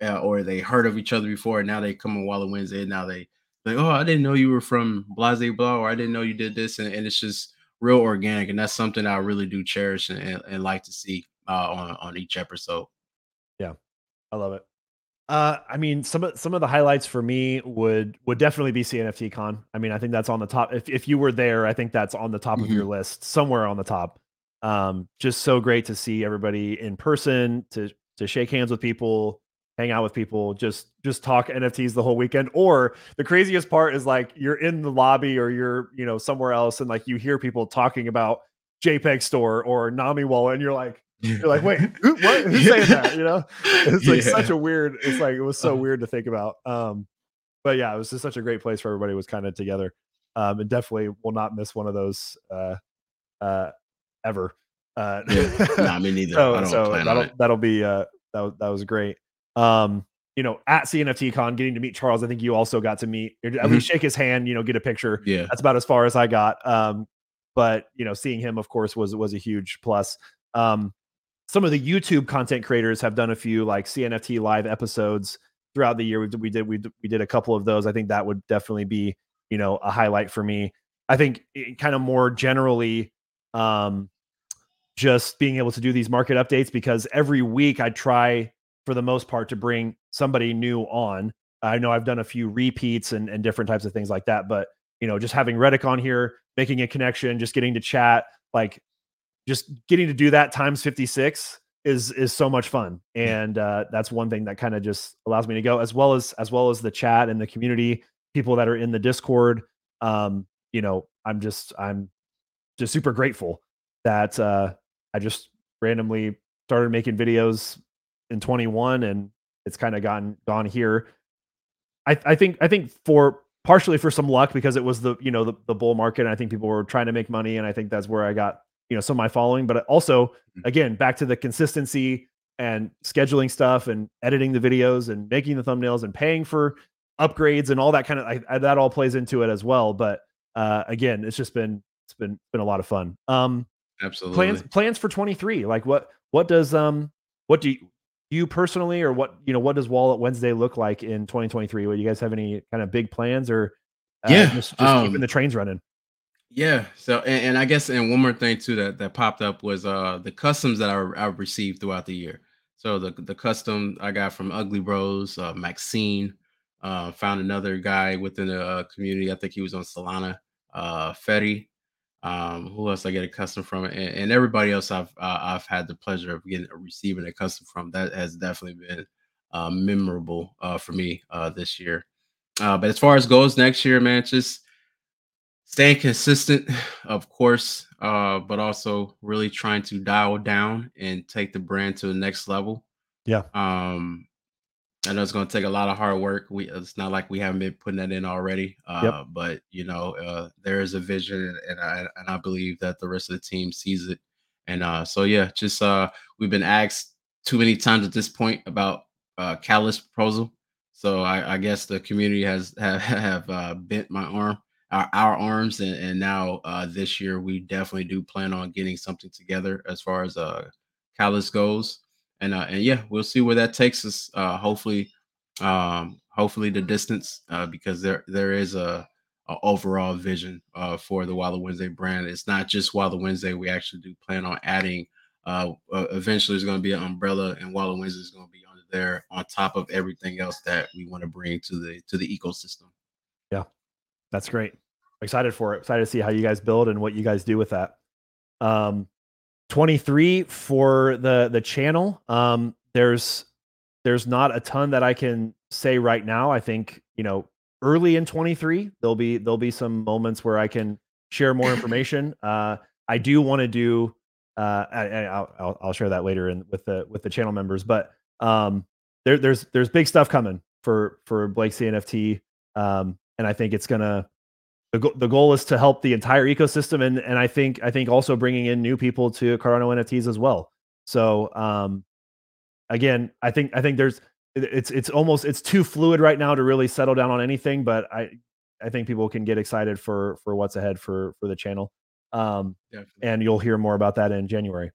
B: uh, or they heard of each other before, and now they come on Wallet Wednesday, and now they like, oh, I didn't know you were from Blase Blah, or I didn't know you did this, and, and it's just real organic, and that's something I really do cherish and, and, and like to see uh, on on each episode.
A: Yeah, I love it. Uh, I mean, some of some of the highlights for me would would definitely be CNFT Con. I mean, I think that's on the top. If if you were there, I think that's on the top of your list, somewhere on the top. Um, just so great to see everybody in person, to to shake hands with people, hang out with people, just just talk NFTs the whole weekend. Or the craziest part is like you're in the lobby or you're you know somewhere else, and like you hear people talking about JPEG Store or Nami Wallet, and you're like you're like, wait, who, what? Who's saying that? You know, it's like such a weird. It's like it was so
B: Uh-huh.
A: weird to think about. Um, but yeah, it was just such a great place for everybody was kind of together. Um, and definitely will not miss one of those uh, uh, ever. Uh,
B: Yeah. Nah, me <laughs> neither.
A: so
B: I don't
A: so
B: plan
A: that'll that'll be uh, that was that was great. Um, you know, at CNFT Con, getting to meet Charles. I think you also got to meet at
B: Mhm.
A: least shake his hand. You know, get a picture
B: Yeah,
A: that's about as far as I got. Um, but you know, seeing him, of course, was was a huge plus. Um, some of the YouTube content creators have done a few like CNFT live episodes throughout the year. We did we did we we did a couple of those. I think that would definitely be you know a highlight for me. I think kind of more generally, um, just being able to do these market updates because every week I try for the most part to bring somebody new on. I know I've done a few repeats and, and different types of things like that, but you know, just having Reddick on here, making a connection, just getting to chat, like just getting to do that times 56 is is so much fun. And uh that's one thing that kind of just allows me to go as well as as well as the chat and the community, people that are in the Discord. Um, you know, I'm just I'm just super grateful that uh I just randomly started making videos in 21 and it's kind of gotten gone here. I, I think I think for partially for some luck because it was the you know the, the bull market and I think people were trying to make money and I think that's where I got you know some of my following but also
B: Mhm.
A: again back to the consistency and scheduling stuff and editing the videos and making the thumbnails and paying for upgrades and all that kind of I, I, that all plays into it as well but uh again it's just been it's been been a lot of fun um
B: absolutely.
A: plans plans for 23 like what what does um what do you you personally or what you know what does wallet wednesday look like in 2023 Will you guys have any kind of big plans or uh,
B: Yeah,
A: just, just keeping
B: um,
A: the trains running
B: Yeah. So, and, and I guess, and one more thing too that that popped up was uh the customs that I I received throughout the year. So the the custom I got from Ugly Bros, uh, Maxine, uh, found another guy within the uh, community. I think he was on Solana. Uh, Fetty. Um, who else I get a custom from, and, and everybody else I've uh, I've had the pleasure of getting receiving a custom from. That has definitely been uh, memorable uh, for me uh, this year. Uh, but as far as goes next year, man, just staying consistent, of course, uh, but also really trying to dial down and take the brand to the next level.
A: Yeah.
B: Um, I know it's going to take a lot of hard work. We it's not like we haven't been putting that in already. Uh,
A: Yep.
B: but you know, uh, there is a vision, and, I and I believe that the rest of the team sees it. And uh, so yeah, just uh, we've been asked too many times at this point about uh, Catalyst proposal. So I, I guess the community has <laughs> have, have uh, bent my arm, our, our arms, and, and now uh, this year we definitely do plan on getting something together as far as uh, Catalyst goes. And uh, and yeah, we'll see where that takes us. Uh, hopefully, Um, hopefully the distance, uh, because there there is a, a overall vision uh, for the Wallet Wednesday brand. It's not just Wallet Wednesday. We actually do plan on adding. Uh eventually, there's going to be an umbrella, and Wallet Wednesday is going to be under there on top of everything else that we want to bring to the to the ecosystem.
A: Yeah, that's great. Excited for it. Excited to see how you guys build and what you guys do with that. Um, 23 for the the channel. Um, there's there's not a ton that I can say right now. I think you know early in 23 there'll be there'll be some moments where I can share more information. <coughs> Uh, I do want to do. Uh, I, will I'll share that later in with the with the channel members, but um, there, there's there's big stuff coming for for Blake CNFT, um, and I think it's gonna the, go- the goal is to help the entire ecosystem and and I think I think also bringing in new people to Cardano NFTs as well. So um, again, I think I think there's it's it's almost it's too fluid right now to really settle down on anything, but I I think people can get excited for for what's ahead for for the channel. Um, and you'll hear more about that in January.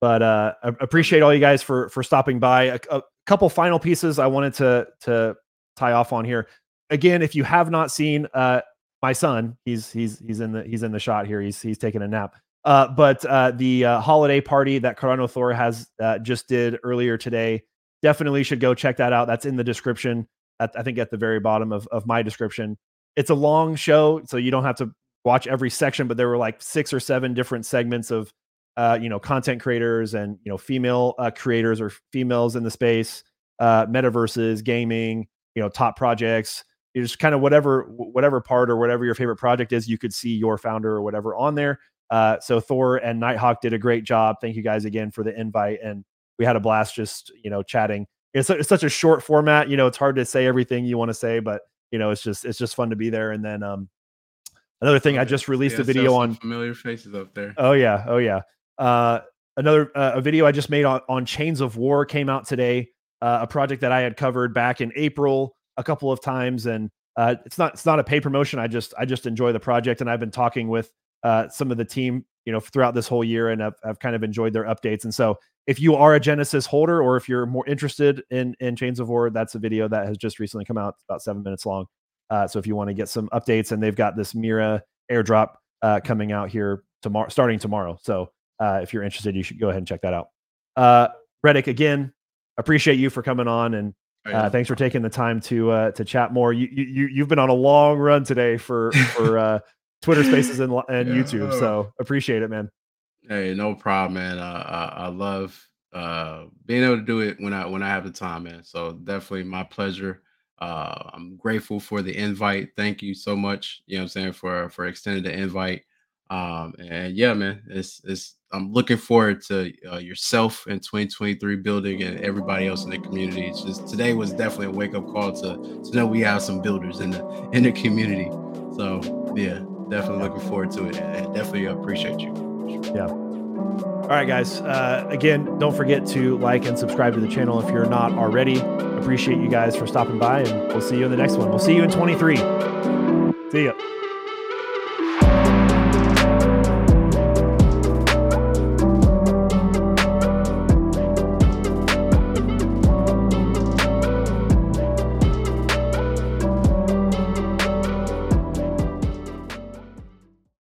A: But uh, I appreciate all you guys for for stopping by. A, a couple final pieces I wanted to to tie off on here. Again, if you have not seen uh, my son, he's he's he's in the he's in the shot here. He's he's taking a nap. Uh, but uh, the uh, holiday party that Cardano Thor has uh, just did earlier today, definitely should go check that out. That's in the description. At, I think at the very bottom of, of my description. It's a long show, so you don't have to watch every section, but there were like six or seven different segments of, uh, you know, content creators and you know female uh, creators or females in the space, metaverses, gaming, you know, top projects. Just kind of whatever whatever part or whatever your favorite project is, you could see your founder or whatever on there uh, so Thor and Nighthawk did a great job. Thank you guys again for the invite, and we had a blast just you know chatting. It's, it's such a short format, you know. It's hard to say everything you want to say, but you know, it's just it's just fun to be there. And then um, another thing, I just released yeah, a video on
B: familiar faces up there.
A: Oh yeah, oh yeah. Uh, another uh, a video I just made on, on Chains of War came out today. Uh, a project that I had covered back in April a couple of times, and uh, it's not it's not a pay promotion. I just I just enjoy the project, and I've been talking with uh, some of the team, you know, throughout this whole year, and I've, I've kind of enjoyed their updates. And so, if you are a Genesis holder, or if you're more interested in in Chains of War, that's a video that has just recently come out, it's about seven minutes long. Uh, so if you want to get some updates, and they've got this Mira airdrop uh, coming out here tomorrow, starting tomorrow. So uh, if you're interested, you should go ahead and check that out. Uh, Reddick, again, appreciate you for coming on and uh, thanks for taking the time to uh, to chat more. You you you've been on a long run today for for <laughs> uh, Twitter Spaces and, and yeah. YouTube. So appreciate it, man.
B: Hey, no problem, man. Uh, I, I love uh, being able to do it when I when I have the time, man. So definitely my pleasure. Uh, I'm grateful for the invite. Thank you so much. You know I'm saying for for extending the invite. Um, and yeah, man, it's it's I'm looking forward to uh, yourself in 2023 building and everybody else in the community. It's just today was definitely a wake up call to to know we have some builders in the in the community. So yeah, definitely looking forward to it. And definitely appreciate you.
A: Yeah. All right, guys. Uh, again, don't forget to like and subscribe to the channel if you're not already. Appreciate you guys for stopping by, and we'll see you in the next one. We'll see you in 23. See ya.